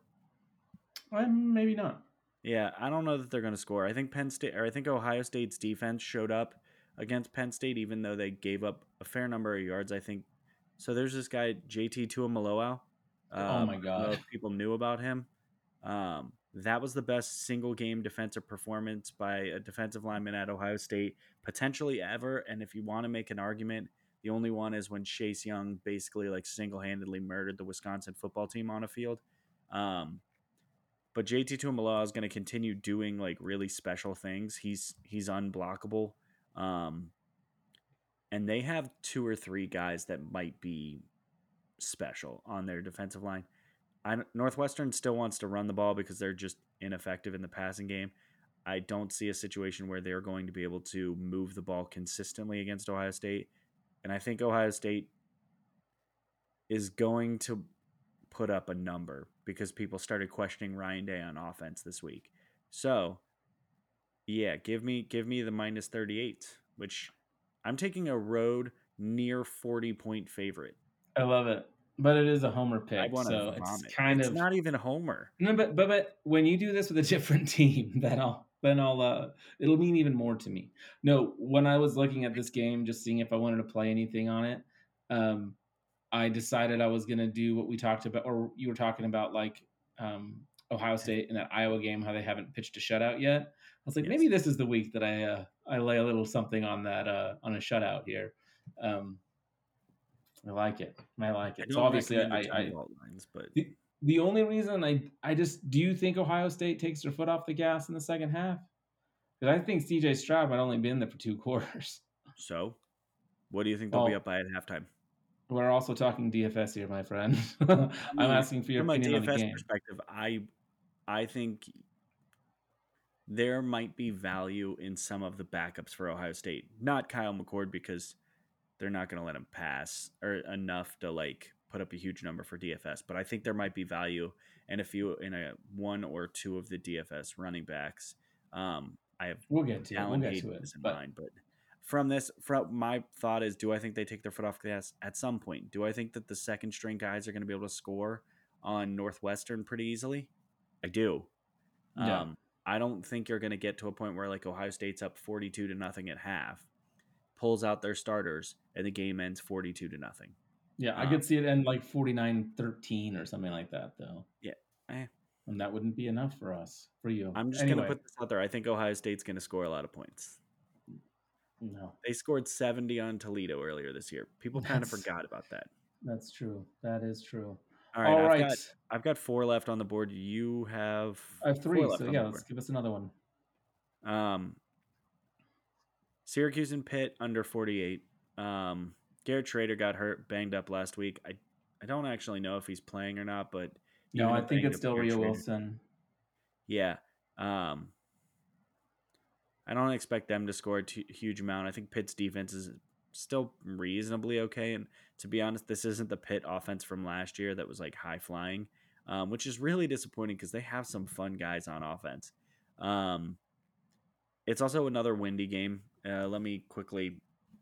B: Um, maybe not.
C: Yeah, I don't know that they're going to score. I think Penn State or I think Ohio State's defense showed up against Penn State, even though they gave up a fair number of yards. I think so. There's this guy JT Tuimoloau.
B: Oh my
C: know
B: God.
C: people knew about him. Um, that was the best single game defensive performance by a defensive lineman at Ohio State potentially ever. And if you want to make an argument, the only one is when Chase Young basically like single handedly murdered the Wisconsin football team on a field. Um, but JT Tuimoloau is going to continue doing like really special things. He's he's unblockable. Um, and they have two or three guys that might be special on their defensive line. I, Northwestern still wants to run the ball because they're just ineffective in the passing game. I don't see a situation where they're going to be able to move the ball consistently against Ohio State. And I think Ohio State is going to put up a number because people started questioning Ryan Day on offense this week. So, yeah, give me give me the minus 38, which I'm taking a road near 40 point favorite.
B: I love it, but it is a homer pick, so
C: vomit.
B: it's kind
C: it's
B: of
C: not even Homer.
B: no. But but but when you do this with a different team, then I'll then I'll uh, it'll mean even more to me. No, when I was looking at this game, just seeing if I wanted to play anything on it, um, I decided I was gonna do what we talked about, or you were talking about, like um, Ohio State in that Iowa game, how they haven't pitched a shutout yet. I was like,
C: Yes.
B: maybe this is the week that I uh, I lay a little something on that uh, on a shutout here. Um, I like it. I like it. So obviously, I, I
C: two lines, but
B: The- the only reason I I just do you think Ohio State takes their foot off the gas in the second half? Because I think CJ Stroud might only been there for two quarters.
C: so what do you think they'll be up by at halftime?
B: We're also talking DFS here, my friend. I'm asking for your
C: From a
B: opinion on the
C: DFS
B: game.
C: perspective, I I think there might be value in some of the backups for Ohio State. Not Kyle McCord because they're not going to let him pass or enough to like put up a huge number for DFS, but I think there might be value in a few in a one or two of the DFS running backs. Um, I have
B: We'll get to it. We'll get
C: Hayden
B: to it. But
C: mind, but from this, from my thought is, do I think they take their foot off the gas at some point? Do I think that the second string guys are going to be able to score on Northwestern pretty easily? I do.
B: Yeah.
C: Um, I don't think you're going to get to a point where like Ohio State's up forty-two to nothing at half, pulls out their starters, and the game ends forty-two to nothing.
B: yeah, I
C: um,
B: could see it end like 49-13 or something like that, though.
C: Yeah, eh.
B: And that wouldn't be enough for us, for you.
C: I'm just
B: anyway,
C: going to put this out there. I think Ohio State's going to score a lot of points.
B: No,
C: They scored 70 on Toledo earlier this year. People kind of forgot about that.
B: that's true. That is true.
C: All right,
B: All
C: I've
B: right.
C: got I've got four left on the board. You have
B: I have three, so yeah, let's give us another one.
C: Um, Syracuse and Pitt under 48. Um, Garrett Shrader got hurt, banged up last week. I I don't actually know if he's playing or not, but
B: No, I think it's still Rio Wilson.
C: Yeah. Um, I don't expect them to score a t- huge amount. I think Pitt's defense is still reasonably okay. And to be honest, this isn't the Pitt offense from last year that was like high flying, um, which is really disappointing because they have some fun guys on offense. Um, it's also another windy game. Uh, let me quickly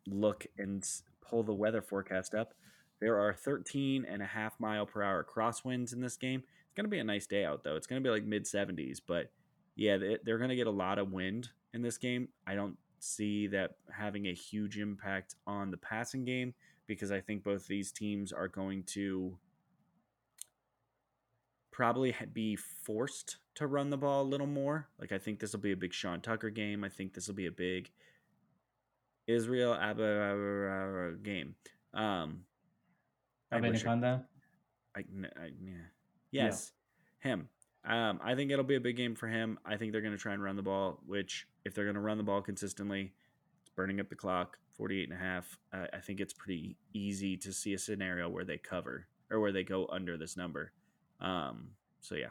C: look and pull the weather forecast up. There are 13 and a half mile per hour crosswinds in this game. It's going to be a nice day out, though. It's going to be like mid 70s, but yeah, they- they're going to get a lot of wind in this game. I don't see that having a huge impact on the passing game because I think both these teams are going to probably be forced to run the ball a little more. Like I think this will be a big Sean Tucker game. I think this will be a big Israel Abba game. Um, I wish I-? I, n- I- yeah. Yes, him. Um, I think it'll be a big game for him. I think they're going to try and run the ball, which if they're going to run the ball consistently, it's burning up the clock, 48 and a half. Uh, I think it's pretty easy to see a scenario where they cover or where they go under this number. Um, so yeah.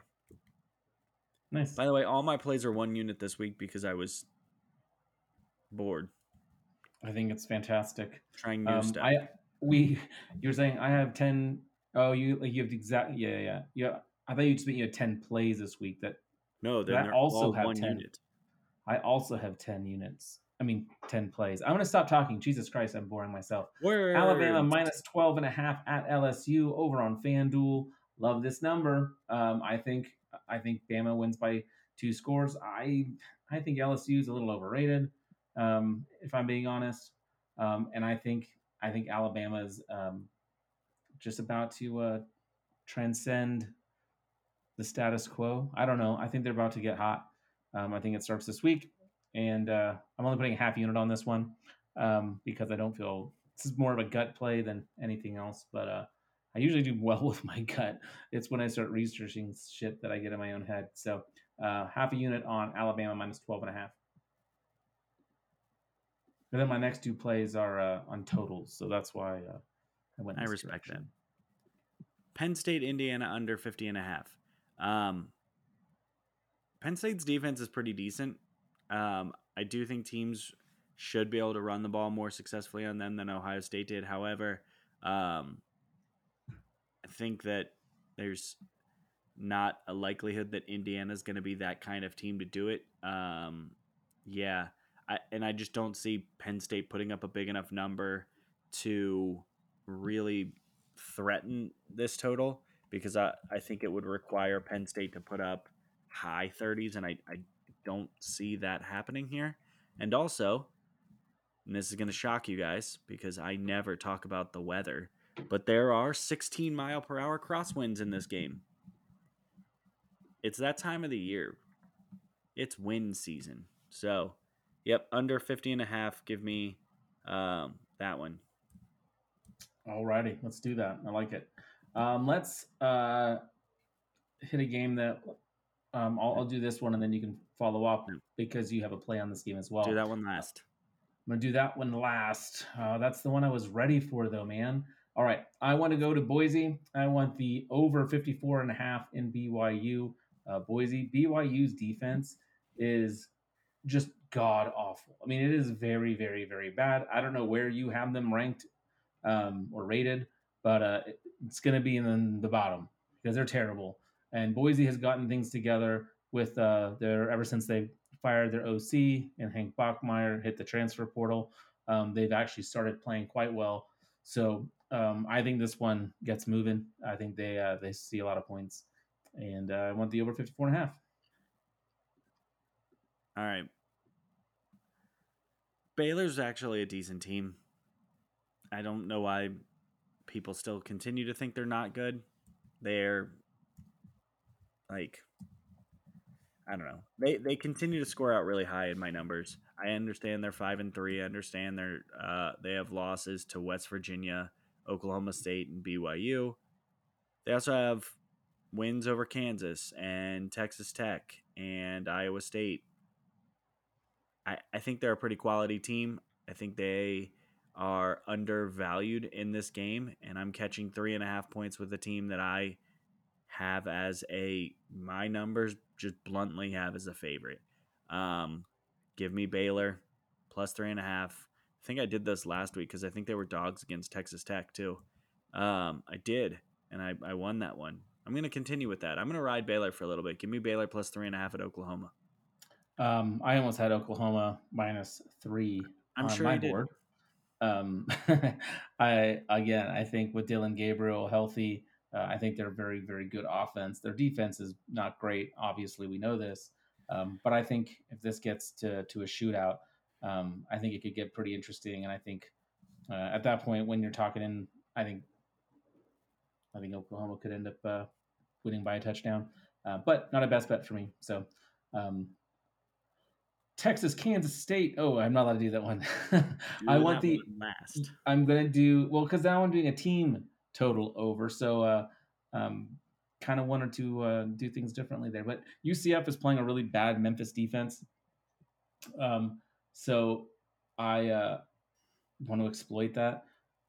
B: Nice.
C: By the way, all my plays are one unit this week because I was bored
B: I think it's fantastic.
C: trying new
B: Um,
C: stuff.
B: I we you're saying I have 10 oh you like you have exact yeah yeah yeah. I thought you just meant you had ten plays this week. That
C: no, then
B: I also have 10.
C: unit.
B: I also have ten units. I mean, 10 plays. I'm going to stop talking. Jesus Christ, I'm boring myself.
C: Word.
B: Alabama minus 12 and a half at LSU over on FanDuel. Love this number. Um, I think I think Bama wins by two scores. I I think LSU is a little overrated, um, if I'm being honest. Um, and I think I think Alabama is um, just about to uh, transcend the status quo. I don't know. I think they're about to get hot. Um, I think it starts this week, and uh, I'm only putting a half unit on this one um, because I don't feel this is more of a gut play than anything else. But uh, I usually do well with my gut. It's when I start researching shit that I get in my own head. So uh, half a unit on Alabama minus 12 and a half. And then my next two plays are uh, on totals, so that's why uh, I went.
C: I respect
B: direction.
C: that. Penn State, Indiana under 50 and a half. Um, Penn State's defense is pretty decent. Um, I do think teams should be able to run the ball more successfully on them than Ohio State did. However, um, I think that there's not a likelihood that Indiana's going to be that kind of team to do it. Um, yeah, I, and I just don't see Penn State putting up a big enough number to really threaten this total because I, I think it would require Penn State to put up high 30s, and I, I don't see that happening here. And also, and this is going to shock you guys because I never talk about the weather, but there are 16 mile per hour crosswinds in this game. It's that time of the year. It's wind season. So, yep, under 50 and a half. Give me um, that one.
B: Alrighty, let's do that. I like it. Um, let's uh, hit a game that um, I'll, I'll do this one, and then you can follow up because you have a play on this game as well.
C: Do that one last.
B: I'm gonna do that one last. Uh, that's the one I was ready for, though, man. All right, I want to go to Boise. I want the over 54 and a half in BYU. Uh, Boise, BYU's defense is just god awful. I mean, it is very, very, very bad. I don't know where you have them ranked um, or rated, but uh, it- it's going to be in the bottom because they're terrible. And Boise has gotten things together with uh, their ever since they fired their OC and Hank Bachmeier hit the transfer portal. Um, they've actually started playing quite well. So um, I think this one gets moving. I think they uh, they see a lot of points, and uh, I want the over 54 and a half.
C: All right. Baylor's actually a decent team. I don't know why people still continue to think they're not good. They're like I don't know. They they continue to score out really high in my numbers. I understand they're 5 and 3. I understand they're uh they have losses to West Virginia, Oklahoma State and BYU. They also have wins over Kansas and Texas Tech and Iowa State I, I think they're a pretty quality team. I think they are undervalued in this game, and I'm catching three and a half points with a team that I have as a my numbers just bluntly have as a favorite. Um, give me Baylor plus three and a half. I think I did this last week because I think they were dogs against Texas Tech too. Um, I did, and I, I won that one. I'm going to continue with that. I'm going to ride Baylor for a little bit. Give me Baylor plus three and a half at Oklahoma.
B: Um, I almost had Oklahoma minus three
C: I'm
B: on
C: sure
B: my
C: you did.
B: board. Um, I again, I think with Dillon Gabriel healthy, uh, I think they're very, very good offense. Their defense is not great. Obviously, we know this, um, but I think if this gets to to a shootout, um, I think it could get pretty interesting. And I think uh, at that point, when you're talking in, I think I think Oklahoma could end up uh, winning by a touchdown, uh, but not a best bet for me. So. Um, Texas, Kansas State. Oh, I'm not allowed to do that one. I want the.
C: last.
B: I'm gonna do well because now I'm doing a team total over. So, uh, um, kind of wanted to uh, do things differently there. But UCF is playing a really bad Memphis defense. Um, so I uh, want to exploit that.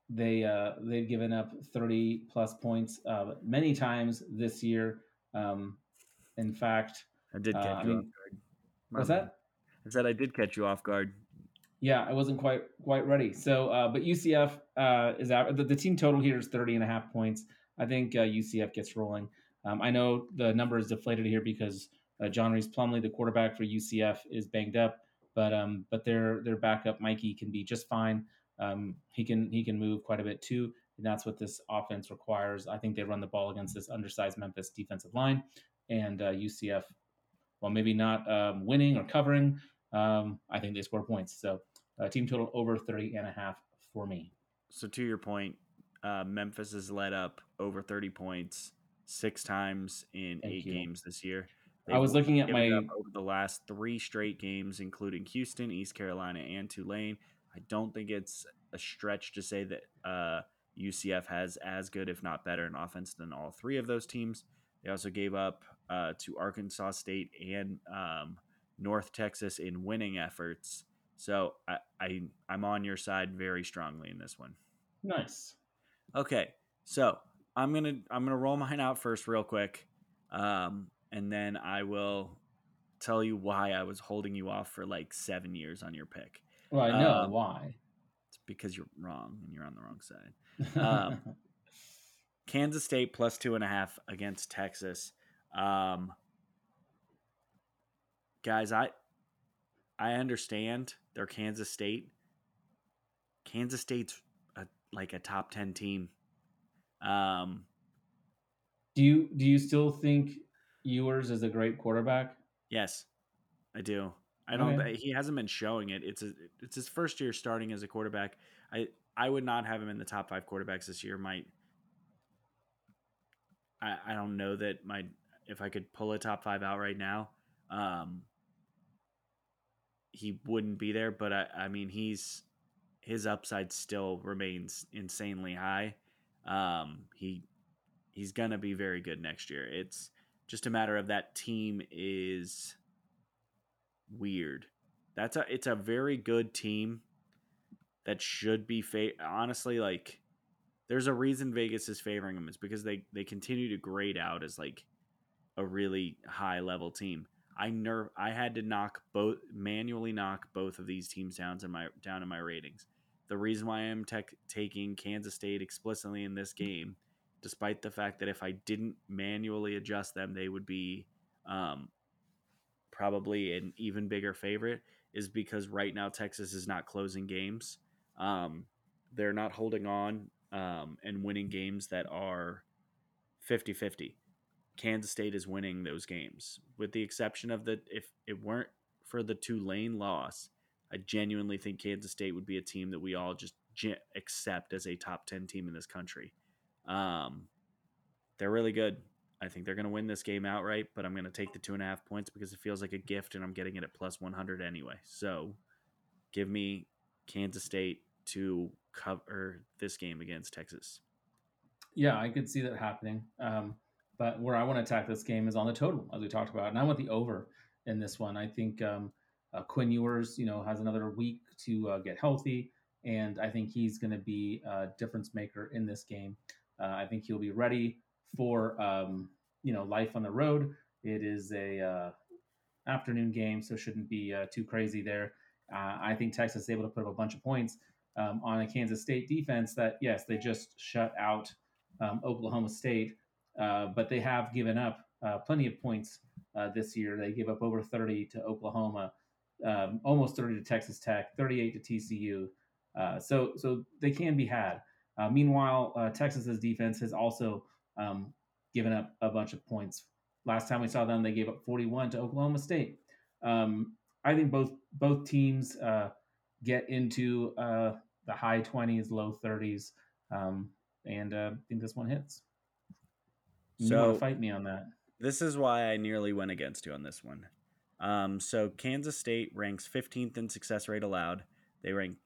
B: They uh, they've given up 30 plus points uh, many times this year. Um, in fact,
C: I did
B: uh, I mean,
C: off guard. My
B: what's that?
C: I said I did catch you off guard.
B: Yeah, I wasn't quite quite ready. So, uh, but UCF uh, is out. The, the team total here is 30 and a half points. I think uh, UCF gets rolling. Um, I know the number is deflated here because uh, John Rhys Plumlee, the quarterback for UCF, is banged up. but um, but their their backup Mikey can be just fine. Um, he can he can move quite a bit too, and that's what this offense requires. I think they run the ball against this undersized Memphis defensive line, and uh, UCF, well, maybe not um, winning or covering. Um, I think they score points. So uh, team total over 30 and a half for me.
C: So to your point, uh, Memphis has led up over 30 points six times in
B: Thank
C: eight
B: you.
C: games this year.
B: I was looking at my-
C: over the last three straight games, including Houston, East Carolina, and Tulane. I don't think it's a stretch to say that uh, UCF has as good, if not better, an offense than all three of those teams. They also gave up uh, to Arkansas State and um, North Texas in winning efforts. So I, I I'm on your side very strongly in this one.
B: Nice.
C: Okay, so I'm gonna I'm gonna roll mine out first, real quick, um, and then I will tell you why I was holding you off for like seven years on your pick.
B: Well, I know
C: Um,
B: why.
C: It's because you're wrong and you're on the wrong side. um, Kansas State plus two and a half against Texas. Um, guys, I I understand they're Kansas State. Kansas State's a, like a top ten team. Um,
B: do you do you still think Ewers is a great quarterback?
C: yes, I do. I don't.
B: Okay.
C: He hasn't been showing it. It's a, it's his first year starting as a quarterback. I I would not have him in the top five quarterbacks this year. Might I, I don't know that my if I could pull a top five out right now, um, he wouldn't be there. But I, I mean, he's his upside still remains insanely high. Um, he he's gonna be very good next year. It's just a matter of that team is weird. That's a it's a very good team that should be fa- honestly like there's a reason Vegas is favoring them. It's because they they continue to grade out as like a really high level team. I nerve I had to knock both manually knock both of these teams down in my down in my ratings. The reason why I'm tech, taking Kansas State explicitly in this game, despite the fact that if I didn't manually adjust them, they would be um, probably an even bigger favorite, is because right now Texas is not closing games. Um, they're not holding on um, and winning games that are 50 50. Kansas State is winning those games, with the exception of the if it weren't for the Tulane loss, I genuinely think Kansas State would be a team that we all just accept as a top 10 team in this country. Um, they're really good. I think they're going to win this game outright, but I'm going to take the two and a half points because it feels like a gift and I'm getting it at plus 100 anyway. So give me Kansas State to cover this game against Texas.
B: Yeah, I could see that happening. Um, but where I want to attack this game is on the total, as we talked about, and I want the over in this one. I think um, uh, Quinn Ewers, you know, has another week to uh, get healthy, and I think he's going to be a difference maker in this game. Uh, I think he'll be ready for um, you know life on the road. It is a uh, afternoon game, so shouldn't be uh, too crazy there. Uh, I think Texas is able to put up a bunch of points um, on a Kansas State defense that yes, they just shut out um, Oklahoma State, uh, but they have given up uh, plenty of points uh, this year. They gave up over 30 to Oklahoma, um, almost 30 to Texas Tech, 38 to TCU. Uh, so so they can be had. Uh, meanwhile, Texas's defense has also um, given up a bunch of points. Last time we saw them, they gave up 41 to Oklahoma State. Um, I think both both teams get into the high 20s, low 30s, um, and I think this one hits. You want
C: So-
B: to fight me on that?
C: This is why I nearly went against you on this one. Um, so Kansas State ranks 15th in success rate allowed. They rank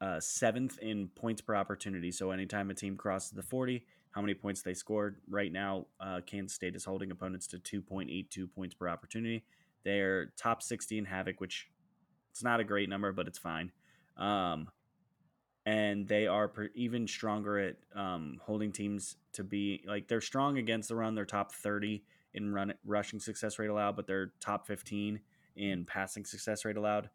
C: uh, seventh in points per opportunity. So anytime a team crosses the 40, how many points they scored. Right now, uh, Kansas State is holding opponents to 2.82 points per opportunity. They're top 60 in havoc, which it's not a great number, but it's fine. Um, and they are per, even stronger at um, holding teams to be like they're strong against the run. They're top 30 in run rushing success rate allowed, but they're top 15 in passing success rate allowed.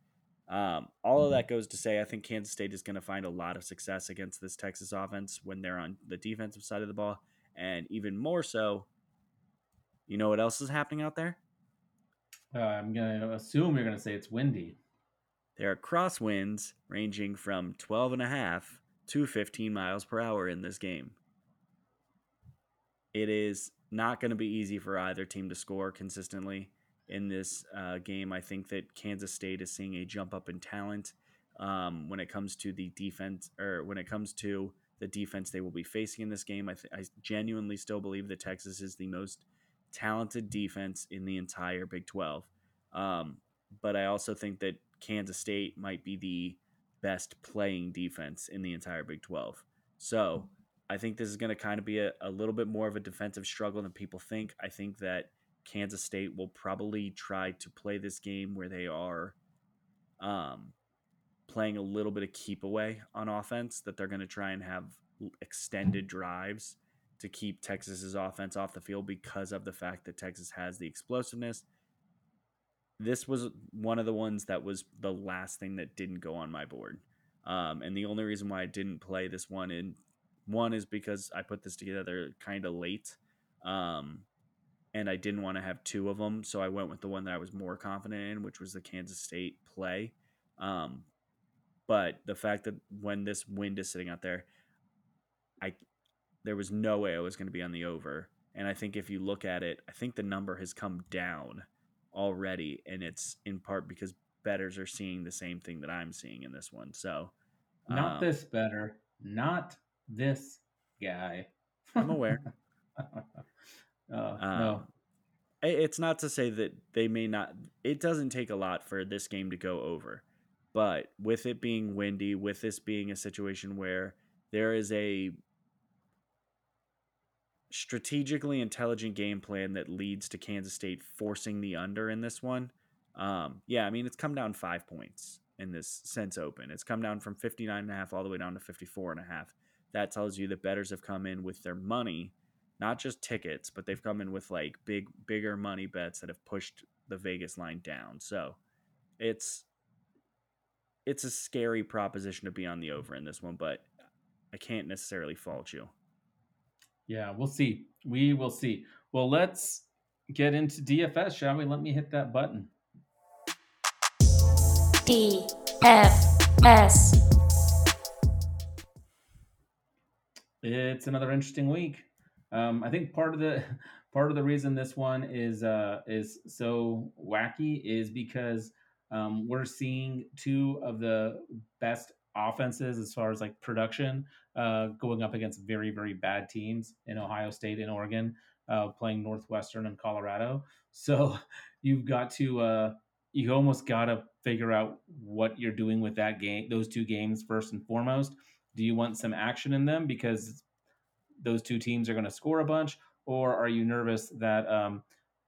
C: Um, all of that goes to say, I think Kansas State is going to find a lot of success against this Texas offense when they're on the defensive side of the ball, and even more so. You know what else is happening out there?
B: Uh, I'm going to assume you're going to say it's windy.
C: There are crosswinds ranging from 12 and a half to 15 miles per hour in this game. It is not going to be easy for either team to score consistently in this uh, game. I think that Kansas State is seeing a jump up in talent um, when it comes to the defense, or when it comes to the defense they will be facing in this game. I, th- I genuinely still believe that Texas is the most talented defense in the entire Big 12. Um, but I also think that Kansas State might be the best playing defense in the entire Big 12. So I think this is going to kind of be a, a little bit more of a defensive struggle than people think. I think that Kansas State will probably try to play this game where they are um, playing a little bit of keep away on offense, that they're going to try and have extended drives to keep Texas's offense off the field because of the fact that Texas has the explosiveness. This was one of the ones that was the last thing that didn't go on my board. Um, and the only reason why I didn't play this one in one is because I put this together kind of late. Um, and I didn't want to have two of them, so I went with the one that I was more confident in, which was the Kansas State play. Um, but the fact that when this wind is sitting out there, I there was no way I was going to be on the over. And I think if you look at it, I think the number has come down already, and it's in part because betters are seeing the same thing that I'm seeing in this one. So,
B: not
C: um,
B: this better, not this guy.
C: I'm aware.
B: Uh,
C: Um,
B: no,
C: It's not to say that they may not. It doesn't take a lot for this game to go over, but with it being windy, with this being a situation where there is a strategically intelligent game plan that leads to Kansas State forcing the under in this one. Um, yeah, I mean it's come down five points in this sense open. It's come down from 59 and a half all the way down to 54 and a half. That tells you that betters have come in with their money, not just tickets, but they've come in with like big bigger money bets that have pushed the Vegas line down. So it's it's a scary proposition to be on the over in this one, but I can't necessarily fault you.
B: Yeah, we'll see. We will see. Well, let's get into DFS, shall we? Let me hit that button.
E: D F S.
B: It's another interesting week. Um, I think part of the part of the reason this one is uh, is so wacky is because um, we're seeing two of the best offenses as far as like production uh, going up against very very bad teams in Ohio State and Oregon, uh, playing Northwestern and Colorado. So you've got to uh, you almost got to figure out what you're doing with that game, those two games first and foremost. Do you want some action in them because those two teams are going to score a bunch, or are you nervous that um,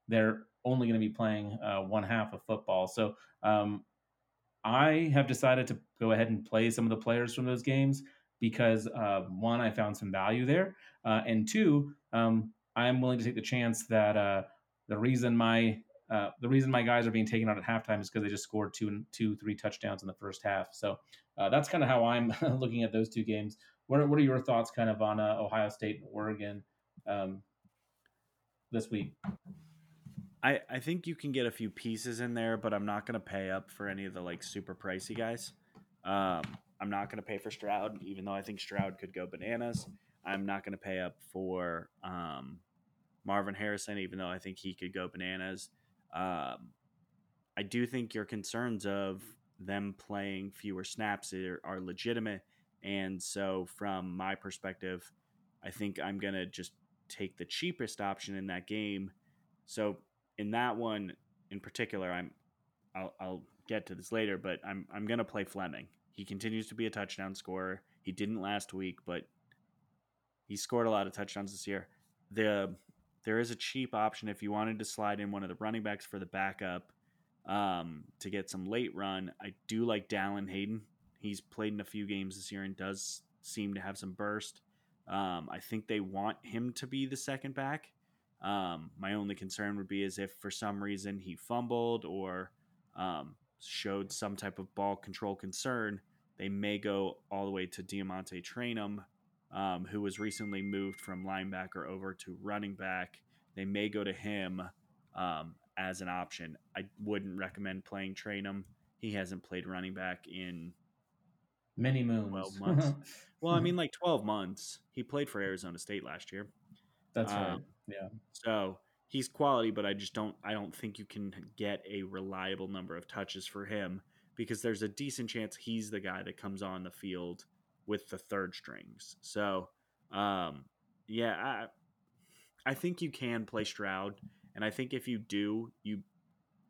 B: they're only going to be playing uh, one half of football? So um, I have decided to go ahead and play some of the players from those games because uh, one, I found some value there, uh, and two, um, I'm willing to take the chance that uh, the reason my uh, the reason my guys are being taken out at halftime is because they just scored two, two, three touchdowns in the first half. So uh, that's kind of how I'm looking at those two games. What are, what are your thoughts, kind of, on uh, Ohio State and Oregon um, this week?
C: I, I think you can get a few pieces in there, but I'm not going to pay up for any of the like super pricey guys. Um, I'm not going to pay for Stroud, even though I think Stroud could go bananas. I'm not going to pay up for um, Marvin Harrison, even though I think he could go bananas. Um, I do think your concerns of them playing fewer snaps are, are legitimate. And so, from my perspective, I think I'm going to just take the cheapest option in that game. So, in that one in particular, I'm I'll, I'll get to this later, but I'm I'm gonna play Fleming. He continues to be a touchdown scorer. He didn't last week, but he scored a lot of touchdowns this year. The there is a cheap option if you wanted to slide in one of the running backs for the backup um, to get some late run. I do like Dallin Hayden. He's played in a few games this year and does seem to have some burst. Um, I think they want him to be the second back. Um, my only concern would be is if for some reason he fumbled or um, showed some type of ball control concern, they may go all the way to DeaMonte Trayanum, um, who was recently moved from linebacker over to running back. They may go to him um, as an option. I wouldn't recommend playing Trayanum he hasn't played running back in
B: Many moons.
C: 12 months. well, I mean, like 12 months. He played for Arizona State last year.
B: That's right.
C: Um,
B: Yeah.
C: So he's quality, but I just don't I don't think you can get a reliable number of touches for him because there's a decent chance he's the guy that comes on the field with the third strings. So um yeah, I I think you can play Stroud and I think if you do, you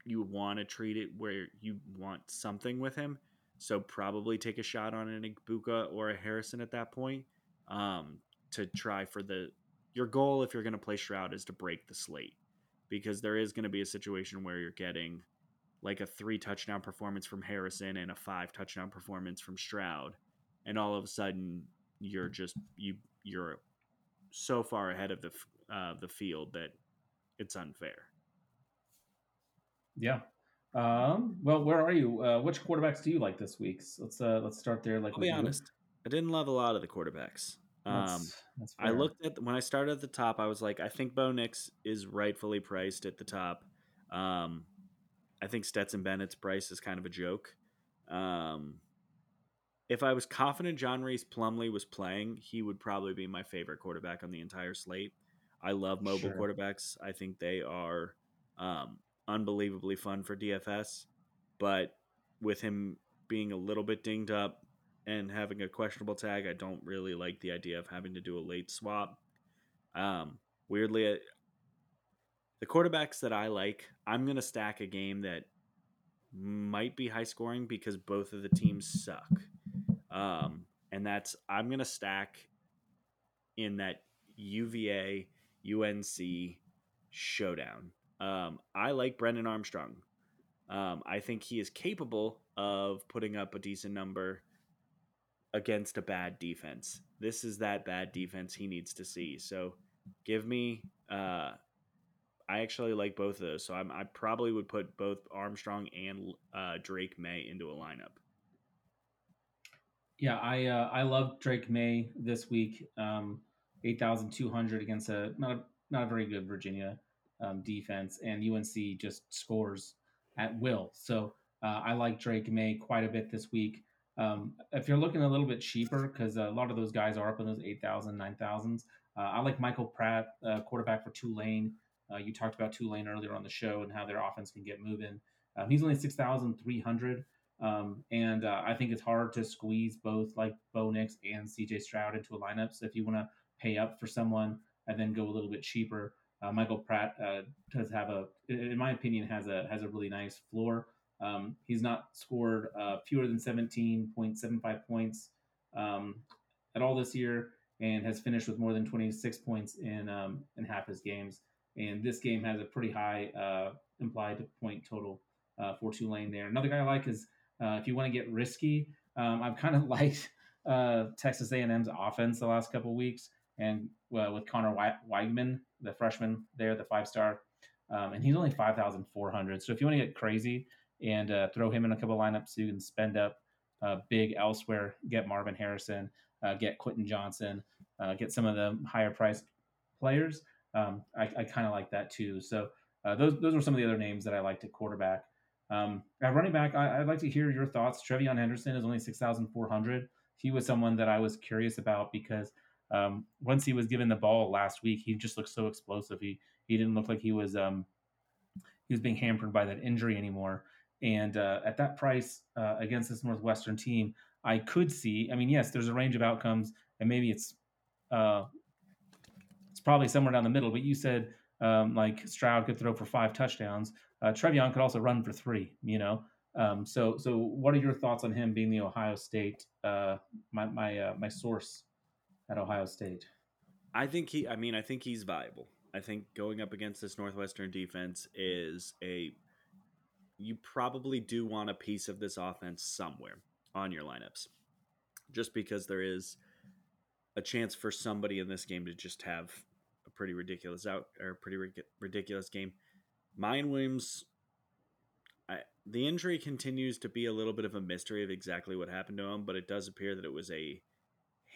C: you want to treat it where you want something with him. So probably take a shot on an Egbuka or a Harrison at that point um, to try for the your goal if you're going to play Stroud is to break the slate because there is going to be a situation where you're getting like a three touchdown performance from Harrison and a five touchdown performance from Stroud, and all of a sudden you're just you you're so far ahead of the f- uh, the field that it's unfair.
B: Yeah. Um, well, where are you? Uh, which quarterbacks do you like this week? So let's uh, let's start there. Like
C: I'll be honest, I didn't love a lot of the quarterbacks. Um,
B: That's, that's
C: I looked at when I started at the top. I was like, I think Bo Nix is rightfully priced at the top. Um, I think Stetson Bennett's price is kind of a joke. Um, if I was confident John Rhys Plumlee was playing, he would probably be my favorite quarterback on the entire slate. I love mobile
B: Sure.
C: quarterbacks. I think they are um, unbelievably fun for DFS. But with him being a little bit dinged up and having a questionable tag, I don't really like the idea of having to do a late swap. Um, weirdly, uh, the quarterbacks that I like, I'm going to stack a game that might be high scoring because both of the teams suck. Um, and that's, I'm going to stack in that UVA UNC showdown. Um, I like Brennan Armstrong. Um, I think he is capable of putting up a decent number against a bad defense. This is that bad defense he needs to see. So give me. Uh, I actually like both of those, so I'm, I probably would put both Armstrong and uh, Drake Maye into a lineup.
B: Yeah, I uh, I love Drake Maye this week. Um, Eight thousand two hundred against a not a not a very good Virginia um, defense, and UNC just scores at will. So uh, I like Drake Maye quite a bit this week. Um, if you're looking a little bit cheaper, because a lot of those guys are up in those 8,000, 9,000s, uh, I like Michael Pratt, uh, quarterback for Tulane. Uh, you talked about Tulane earlier on the show and how their offense can get moving. Um, he's only 6,300. Um, and uh, I think it's hard to squeeze both like Bo Nix and CJ Stroud into a lineup. So if you want to pay up for someone and then go a little bit cheaper, uh, Michael Pratt uh, does have a, in my opinion, has a has a really nice floor. Um, he's not scored uh, fewer than 17.75 points um, at all this year, and has finished with more than 26 points in um, in half his games. And this game has a pretty high uh, implied point total uh, for Tulane. There, another guy I like is uh, if you want to get risky, um, I've kind of liked uh, Texas A&M's offense the last couple weeks, and with Conner Wei- Weigman, the freshman there, the five star, um, and he's only five thousand four hundred. So if you want to get crazy and uh, throw him in a couple lineups, so you can spend up uh, big elsewhere, get Marvin Harrison, uh, get Quentin Johnston, uh, get some of the higher priced players. Um, I, I kind of like that too. So uh, those those are some of the other names that I liked at quarterback. Um, at running back, I, I'd like to hear your thoughts. TreVeyon Henderson is only six thousand four hundred. He was someone that I was curious about because um, once he was given the ball last week, he just looked so explosive. He he didn't look like he was um, he was being hampered by that injury anymore. And uh, at that price uh, against this Northwestern team, I could see. I mean, yes, there's a range of outcomes, and maybe it's uh, it's probably somewhere down the middle. But you said um, like Stroud could throw for five touchdowns. Uh, TreVeyon could also run for three. You know, um, so so what are your thoughts on him being the Ohio State uh, my my uh, my source at Ohio State?
C: I think he. I mean, I think he's viable. I think going up against this Northwestern defense is a. You probably do want a piece of this offense somewhere on your lineups, just because there is a chance for somebody in this game to just have a pretty ridiculous out or a pretty ri- ridiculous game. Miyan Williams, I, the injury continues to be a little bit of a mystery of exactly what happened to him, but it does appear that it was a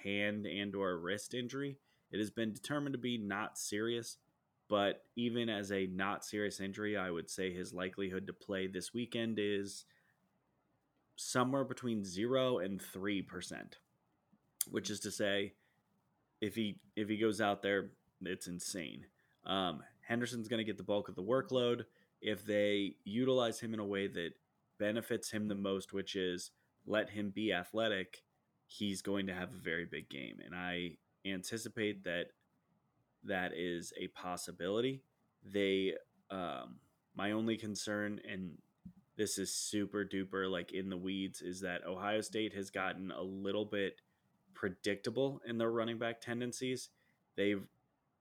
C: hand and or wrist injury. It has been determined to be not serious, but even as a not serious injury, I would say his likelihood to play this weekend is somewhere between zero and three percent, which is to say, if he if he goes out there, it's insane. Um, Henderson's going to get the bulk of the workload if they utilize him in a way that benefits him the most, which is let him be athletic. He's going to have a very big game, and I anticipate that that is a possibility. They, um, my only concern, and this is super duper like in the weeds, is that Ohio State has gotten a little bit predictable in their running back tendencies. They've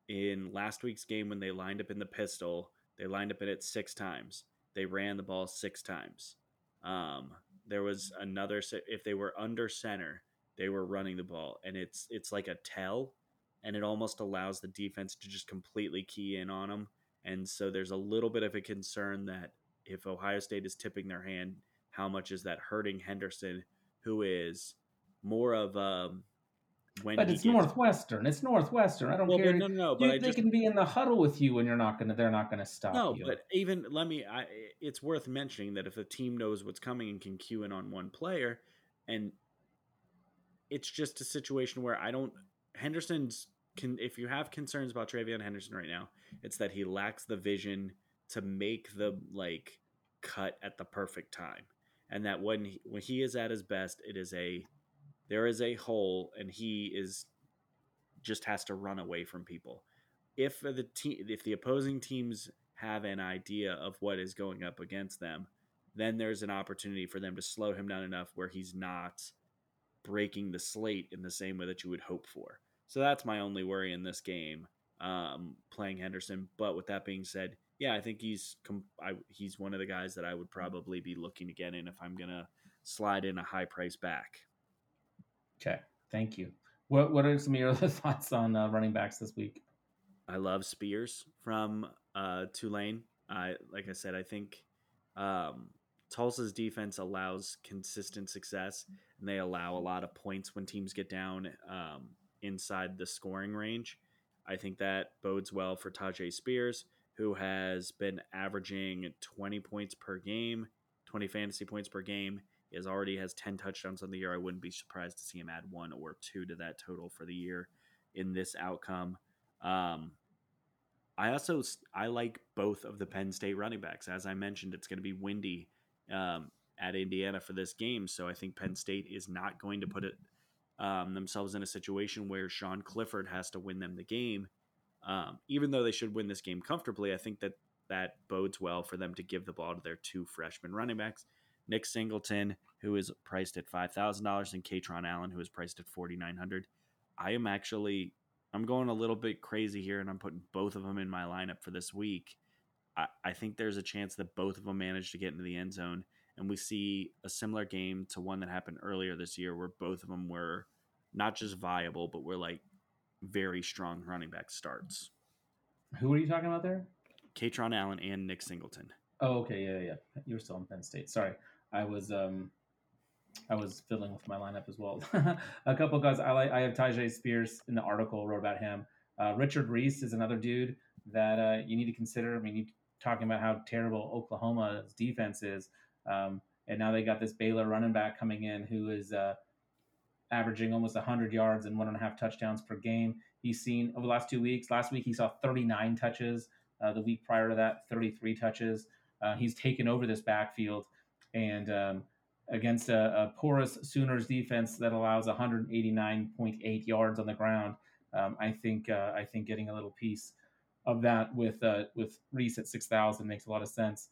C: in last week's game when they lined up in the pistol, they lined up in it six times. They ran the ball six times. Um, there was another if they were under center, they were running the ball, and it's it's like a tell, and it almost allows the defense to just completely key in on them. And so there's a little bit of a concern that if Ohio State is tipping their hand, how much is that hurting Henderson, who is more of a
B: when but it's gets... Northwestern. It's Northwestern. I don't
C: well,
B: care.
C: no, no, no. But
B: they
C: just...
B: can be in the huddle with you, and you're not gonna. They're not gonna stop
C: no,
B: you.
C: but even let me. I, it's worth mentioning that if a team knows what's coming and can cue in on one player, and it's just a situation where I don't. Henderson's can. If you have concerns about TreVeyon Henderson right now, it's that he lacks the vision to make the like cut at the perfect time, and that when he, when he is at his best, it is a there is a hole and he is just has to run away from people. If the team if the opposing teams have an idea of what is going up against them, then there's an opportunity for them to slow him down enough where he's not breaking the slate in the same way that you would hope for. So that's my only worry in this game, um, playing Henderson. But with that being said, yeah, I think he's com- I, he's one of the guys that I would probably be looking to get in if I'm gonna slide in a high price back.
B: Okay, thank you. What What are some of your other thoughts on uh, running backs this week?
C: I love Spears from uh, Tulane. I like I said, I think um, Tulsa's defense allows consistent success, and they allow a lot of points when teams get down um, inside the scoring range. I think that bodes well for Tyjae Spears, who has been averaging 20 points per game, 20 fantasy points per game he has already has 10 touchdowns on the year. I wouldn't be surprised to see him add one or two to that total for the year in this outcome. Um, I also I like both of the Penn State running backs. As I mentioned, it's going to be windy um, at Indiana for this game, so I think Penn State is not going to put it um, themselves in a situation where Sean Clifford has to win them the game. Um, even though they should win this game comfortably, I think that that bodes well for them to give the ball to their two freshman running backs. Nick Singleton, who is priced at five thousand dollars, and Kaytron Allen, who is priced at forty nine hundred. I am actually I'm going a little bit crazy here, and I'm putting both of them in my lineup for this week. I, I think there's a chance that both of them manage to get into the end zone, and we see a similar game to one that happened earlier this year, where both of them were not just viable, but were like very strong running back starts.
B: Who are you talking about there?
C: Kaytron Allen and Nick Singleton.
B: Oh, okay, yeah, yeah. You were still in Penn State. Sorry. I was um, I was filling with my lineup as well. a couple guys I like. I have Tyjae Spears in the article wrote about him. Uh, Richard Reese is another dude that uh, you need to consider. I mean, you talking about how terrible Oklahoma's defense is, um, and now they got this Baylor running back coming in who is uh, averaging almost 100 yards and one and a half touchdowns per game. He's seen over the last two weeks. Last week he saw 39 touches. Uh, the week prior to that, 33 touches. Uh, he's taken over this backfield and um, against a, a, porous Sooners defense that allows 189.8 yards on the ground, um, I think uh, I think getting a little piece of that with uh, with Reese at 6,000 makes a lot of sense.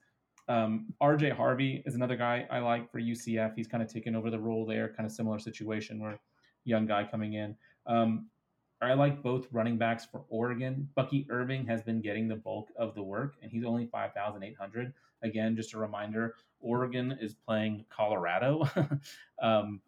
B: Um, RJ Harvey is another guy I like for UCF. He's kind of taken over the role there, kind of similar situation where young guy coming in. Um, I like both running backs for Oregon. Bucky Irving has been getting the bulk of the work, and he's only 5,800. Again, just a reminder Oregon is playing Colorado. um,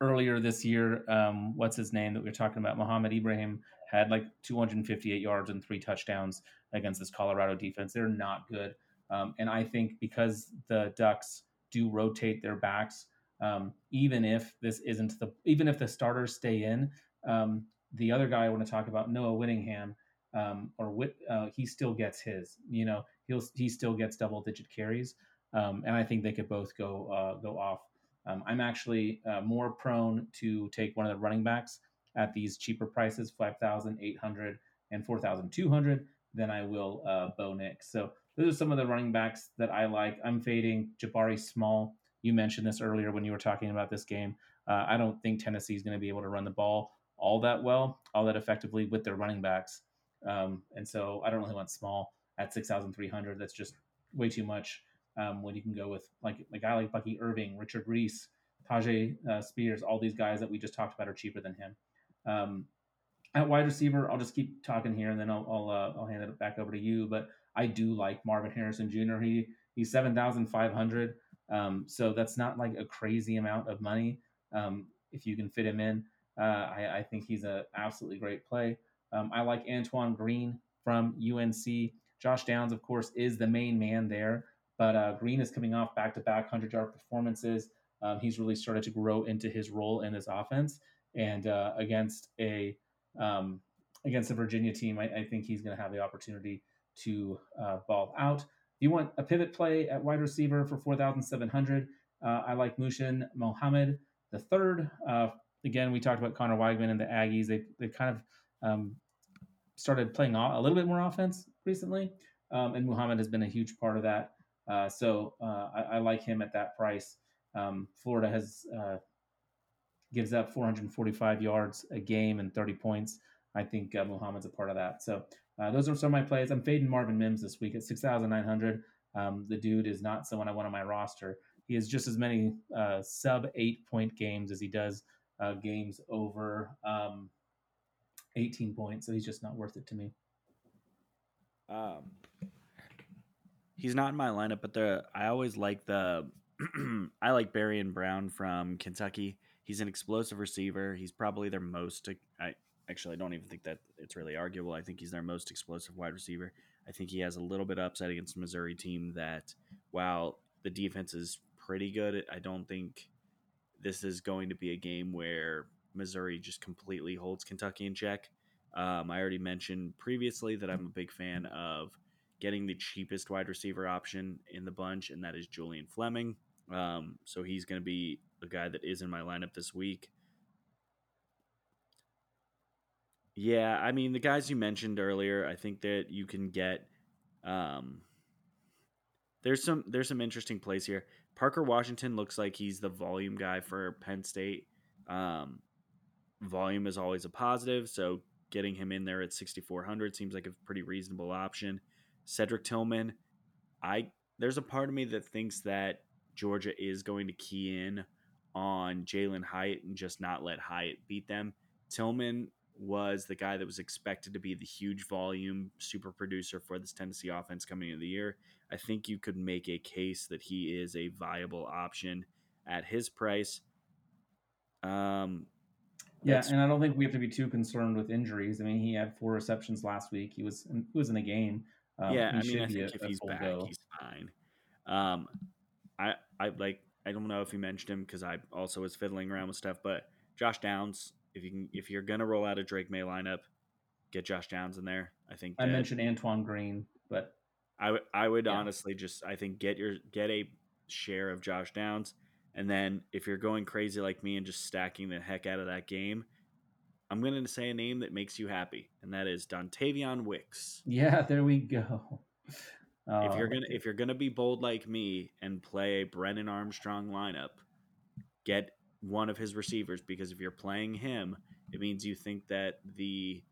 B: earlier this year, um, what's his name that we were talking about? Mohamed Ibrahim had like 258 yards and three touchdowns against this Colorado defense. They're not good. Um, and I think because the Ducks do rotate their backs, um, even if this isn't the, even if the starters stay in, um, the other guy I want to talk about, Noah Whittington, um, or uh, he still gets his. You know, he'll he still gets double digit carries. um, and I think they could both go uh, go off. Um, I'm actually uh, more prone to take one of the running backs at these cheaper prices, five thousand eight hundred and four thousand two hundred, than I will uh, Bo Nix. So those are some of the running backs that I like. I'm fading Jabari Small. You mentioned this earlier when you were talking about this game. Uh, I don't think Tennessee is going to be able to run the ball all that well, all that effectively with their running backs. Um, and so I don't really want Small at 6,300. That's just way too much um, when you can go with like a guy like Bucky Irving, Richard Reese, Tyjae uh, Spears, all these guys that we just talked about are cheaper than him. Um, at wide receiver, I'll just keep talking here, and then I'll I'll, uh, I'll hand it back over to you. But I do like Marvin Harrison Jr. He he's seven thousand five hundred, um, so that's not like a crazy amount of money um, if you can fit him in. Uh, I, I, think he's an absolutely great play. Um, I like Antoine Green from UNC. Josh Downs, of course, is the main man there, but uh, Green is coming off back-to-back hundred-yard performances. Um, he's really started to grow into his role in this offense, and uh, against a um, against a Virginia team, I, I think he's going to have the opportunity to uh, ball out. If you want a pivot play at wide receiver for 4,700, uh, I like Muhsin Muhammad the third. Uh, again, we talked about Conner Weigman and the Aggies. They, they kind of um, started playing a little bit more offense recently, um, and Muhammad has been a huge part of that. Uh, so uh, I, I, like him at that price. Um, Florida has uh, gives up 445 yards a game and 30 points. I think uh, Muhammad's a part of that. So uh, those are some of my plays. I'm fading Marvin Mims this week at 6,900. Um, the dude is not someone I want on my roster. He has just as many uh, sub eight point games as he does uh, games over um, 18 points. So he's just not worth it to me.
C: Um, he's not in my lineup, but the I always like the I like Barion Brown from Kentucky. He's an explosive receiver. He's probably their most. I actually I don't even think that it's really arguable. I think he's their most explosive wide receiver. I think he has a little bit of upside against the Missouri team that while the defense is pretty good, I don't think this is going to be a game where Missouri just completely holds Kentucky in check. Um, I already mentioned previously that I'm a big fan of getting the cheapest wide receiver option in the bunch, and that is Julian Fleming. Um, so he's going to be a guy that is in my lineup this week. Yeah, I mean the guys you mentioned earlier, I think that you can get. Um, there's some there's some interesting plays here. Parker Washington looks like he's the volume guy for Penn State. Um, volume is always a positive, so getting him in there at 6400 seems like a pretty reasonable option. Cedric Tillman, I there's a part of me that thinks that Georgia is going to key in on Jalin Hyatt and just not let Hyatt beat them. Tillman was the guy that was expected to be the huge volume super producer for this Tennessee offense coming into the year. I think you could make a case that he is a viable option at his price. Um,
B: yeah, and I don't think we have to be too concerned with injuries. I mean, he had four receptions last week. He was in, he was in a game.
C: Um, yeah, I mean, I think a, if he's back, go. he's fine. Um, I I like I don't know if you mentioned him because I also was fiddling around with stuff, but Josh Downs, if you can, if you're gonna roll out a Drake Maye lineup, get Josh Downs in there. I think
B: I mentioned Antoine Green, but
C: I would I would yeah. honestly just I think get your get a share of Josh Downs, and then if you're going crazy like me and just stacking the heck out of that game, I'm going to say a name that makes you happy, and that is Dontayvion Wicks.
B: Yeah, there we go.
C: if you're oh. gonna if you're gonna be bold like me and play a Brennan Armstrong lineup, get one of his receivers because if you're playing him, it means you think that the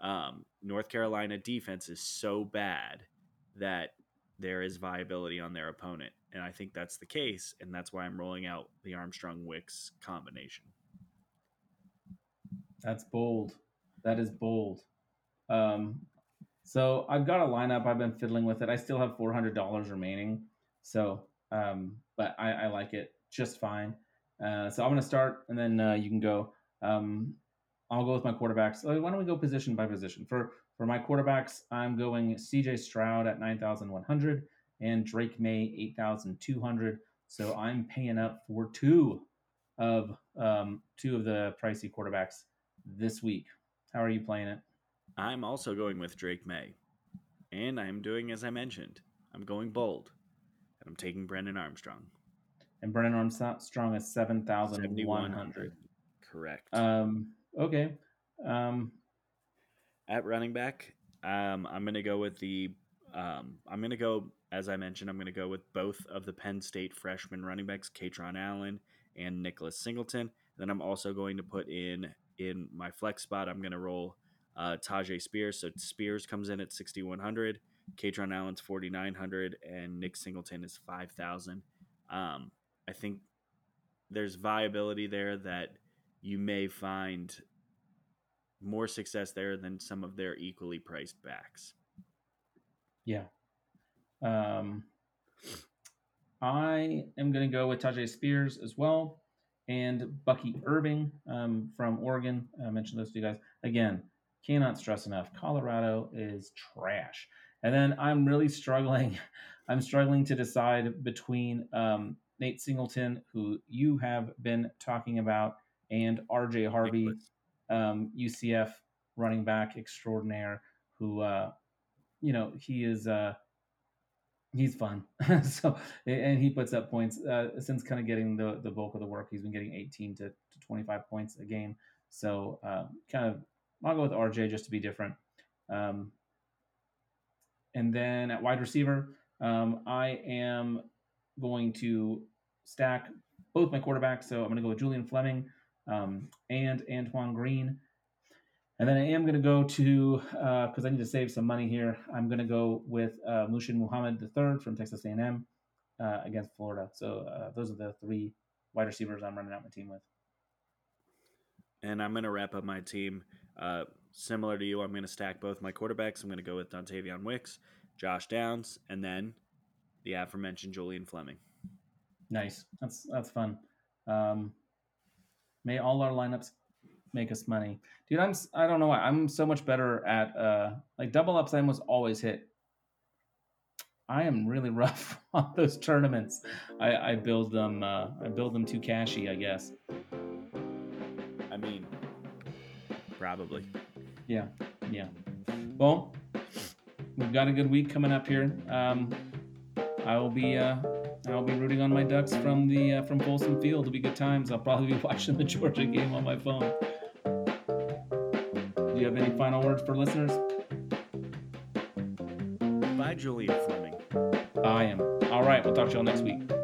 C: um, North Carolina defense is so bad that there is viability on their opponent. And I think that's the case. And that's why I'm rolling out the Armstrong Wicks combination.
B: That's bold. That is bold. Um, so I've got a lineup. I've been fiddling with it. I still have $400 remaining. So, um, but I, I, like it just fine. Uh, so I'm going to start and then uh, you can go. Um, I'll go with my quarterbacks. Why don't we go position by position? For for my quarterbacks, I'm going CJ Stroud at 9,100 and Drake Maye 8,200. So I'm paying up for two of um, two of the pricey quarterbacks this week. How are you playing it?
C: I'm also going with Drake Maye, And I'm doing as I mentioned. I'm going bold. And I'm taking Brennan Armstrong.
B: And Brennan Armstrong is 7,100.
C: Correct.
B: Um, okay. Um,
C: At running back, um, I'm going to go with the. Um, I'm going to go, as I mentioned, I'm going to go with both of the Penn State freshman running backs, Kaytron Allen and Nicholas Singleton. Then I'm also going to put in in my flex spot. I'm going to roll uh, Tyjae Spears. So Spears comes in at 6,100. Kaytron Allen's 4,900, and Nick Singleton is 5,000. Um, I think there's viability there that you may find more success there than some of their equally priced backs.
B: yeah. Um, I am going to go with Tyjae Spears as well and Bucky Irving um, from Oregon. I mentioned those you guys. Again, cannot stress enough. Colorado is trash. And then I'm really struggling. I'm struggling to decide between um, Nate Singleton, who you have been talking about, and RJ Harvey, um, UCF running back extraordinaire, who, uh, you know, he is. Uh, he's fun. so and he puts up points uh, since kind of getting the the bulk of the work. He's been getting 18 to, to 25 points a game. So uh, kind of I'll go with RJ just to be different. Um, and then at wide receiver, um, I am going to stack both my quarterbacks. So I'm going to go with Julian Fleming um, and Antoine Green. And then I am going to go to because I need to save some money here. I'm going to go with uh, Muhsin Muhammad III from Texas A&M uh, against Florida. So uh, those are the three wide receivers I'm running out my team with.
C: And I'm going to wrap up my team. Uh, similar to you, I'm going to stack both my quarterbacks. I'm going to go with Dontayvion Wicks, Josh Downs, and then the aforementioned Julian Fleming.
B: Nice. That's that's fun. Um, may all our lineups make us money, dude. I'm I don't know why I'm so much better at uh like double ups. I almost always hit. I am really rough on those tournaments. I, I build them. Uh, I build them too cashy, I guess.
C: I mean, probably.
B: Yeah, yeah. Well, we've got a good week coming up here. Um, I will be uh, I'll be rooting on my Ducks from the uh, from Folsom Field. It'll be good times. I'll probably be watching the Georgia game on my phone. Do you have any final words for listeners?
C: Buy, Julian Fleming.
B: I am. All right. We'll talk to y'all next week.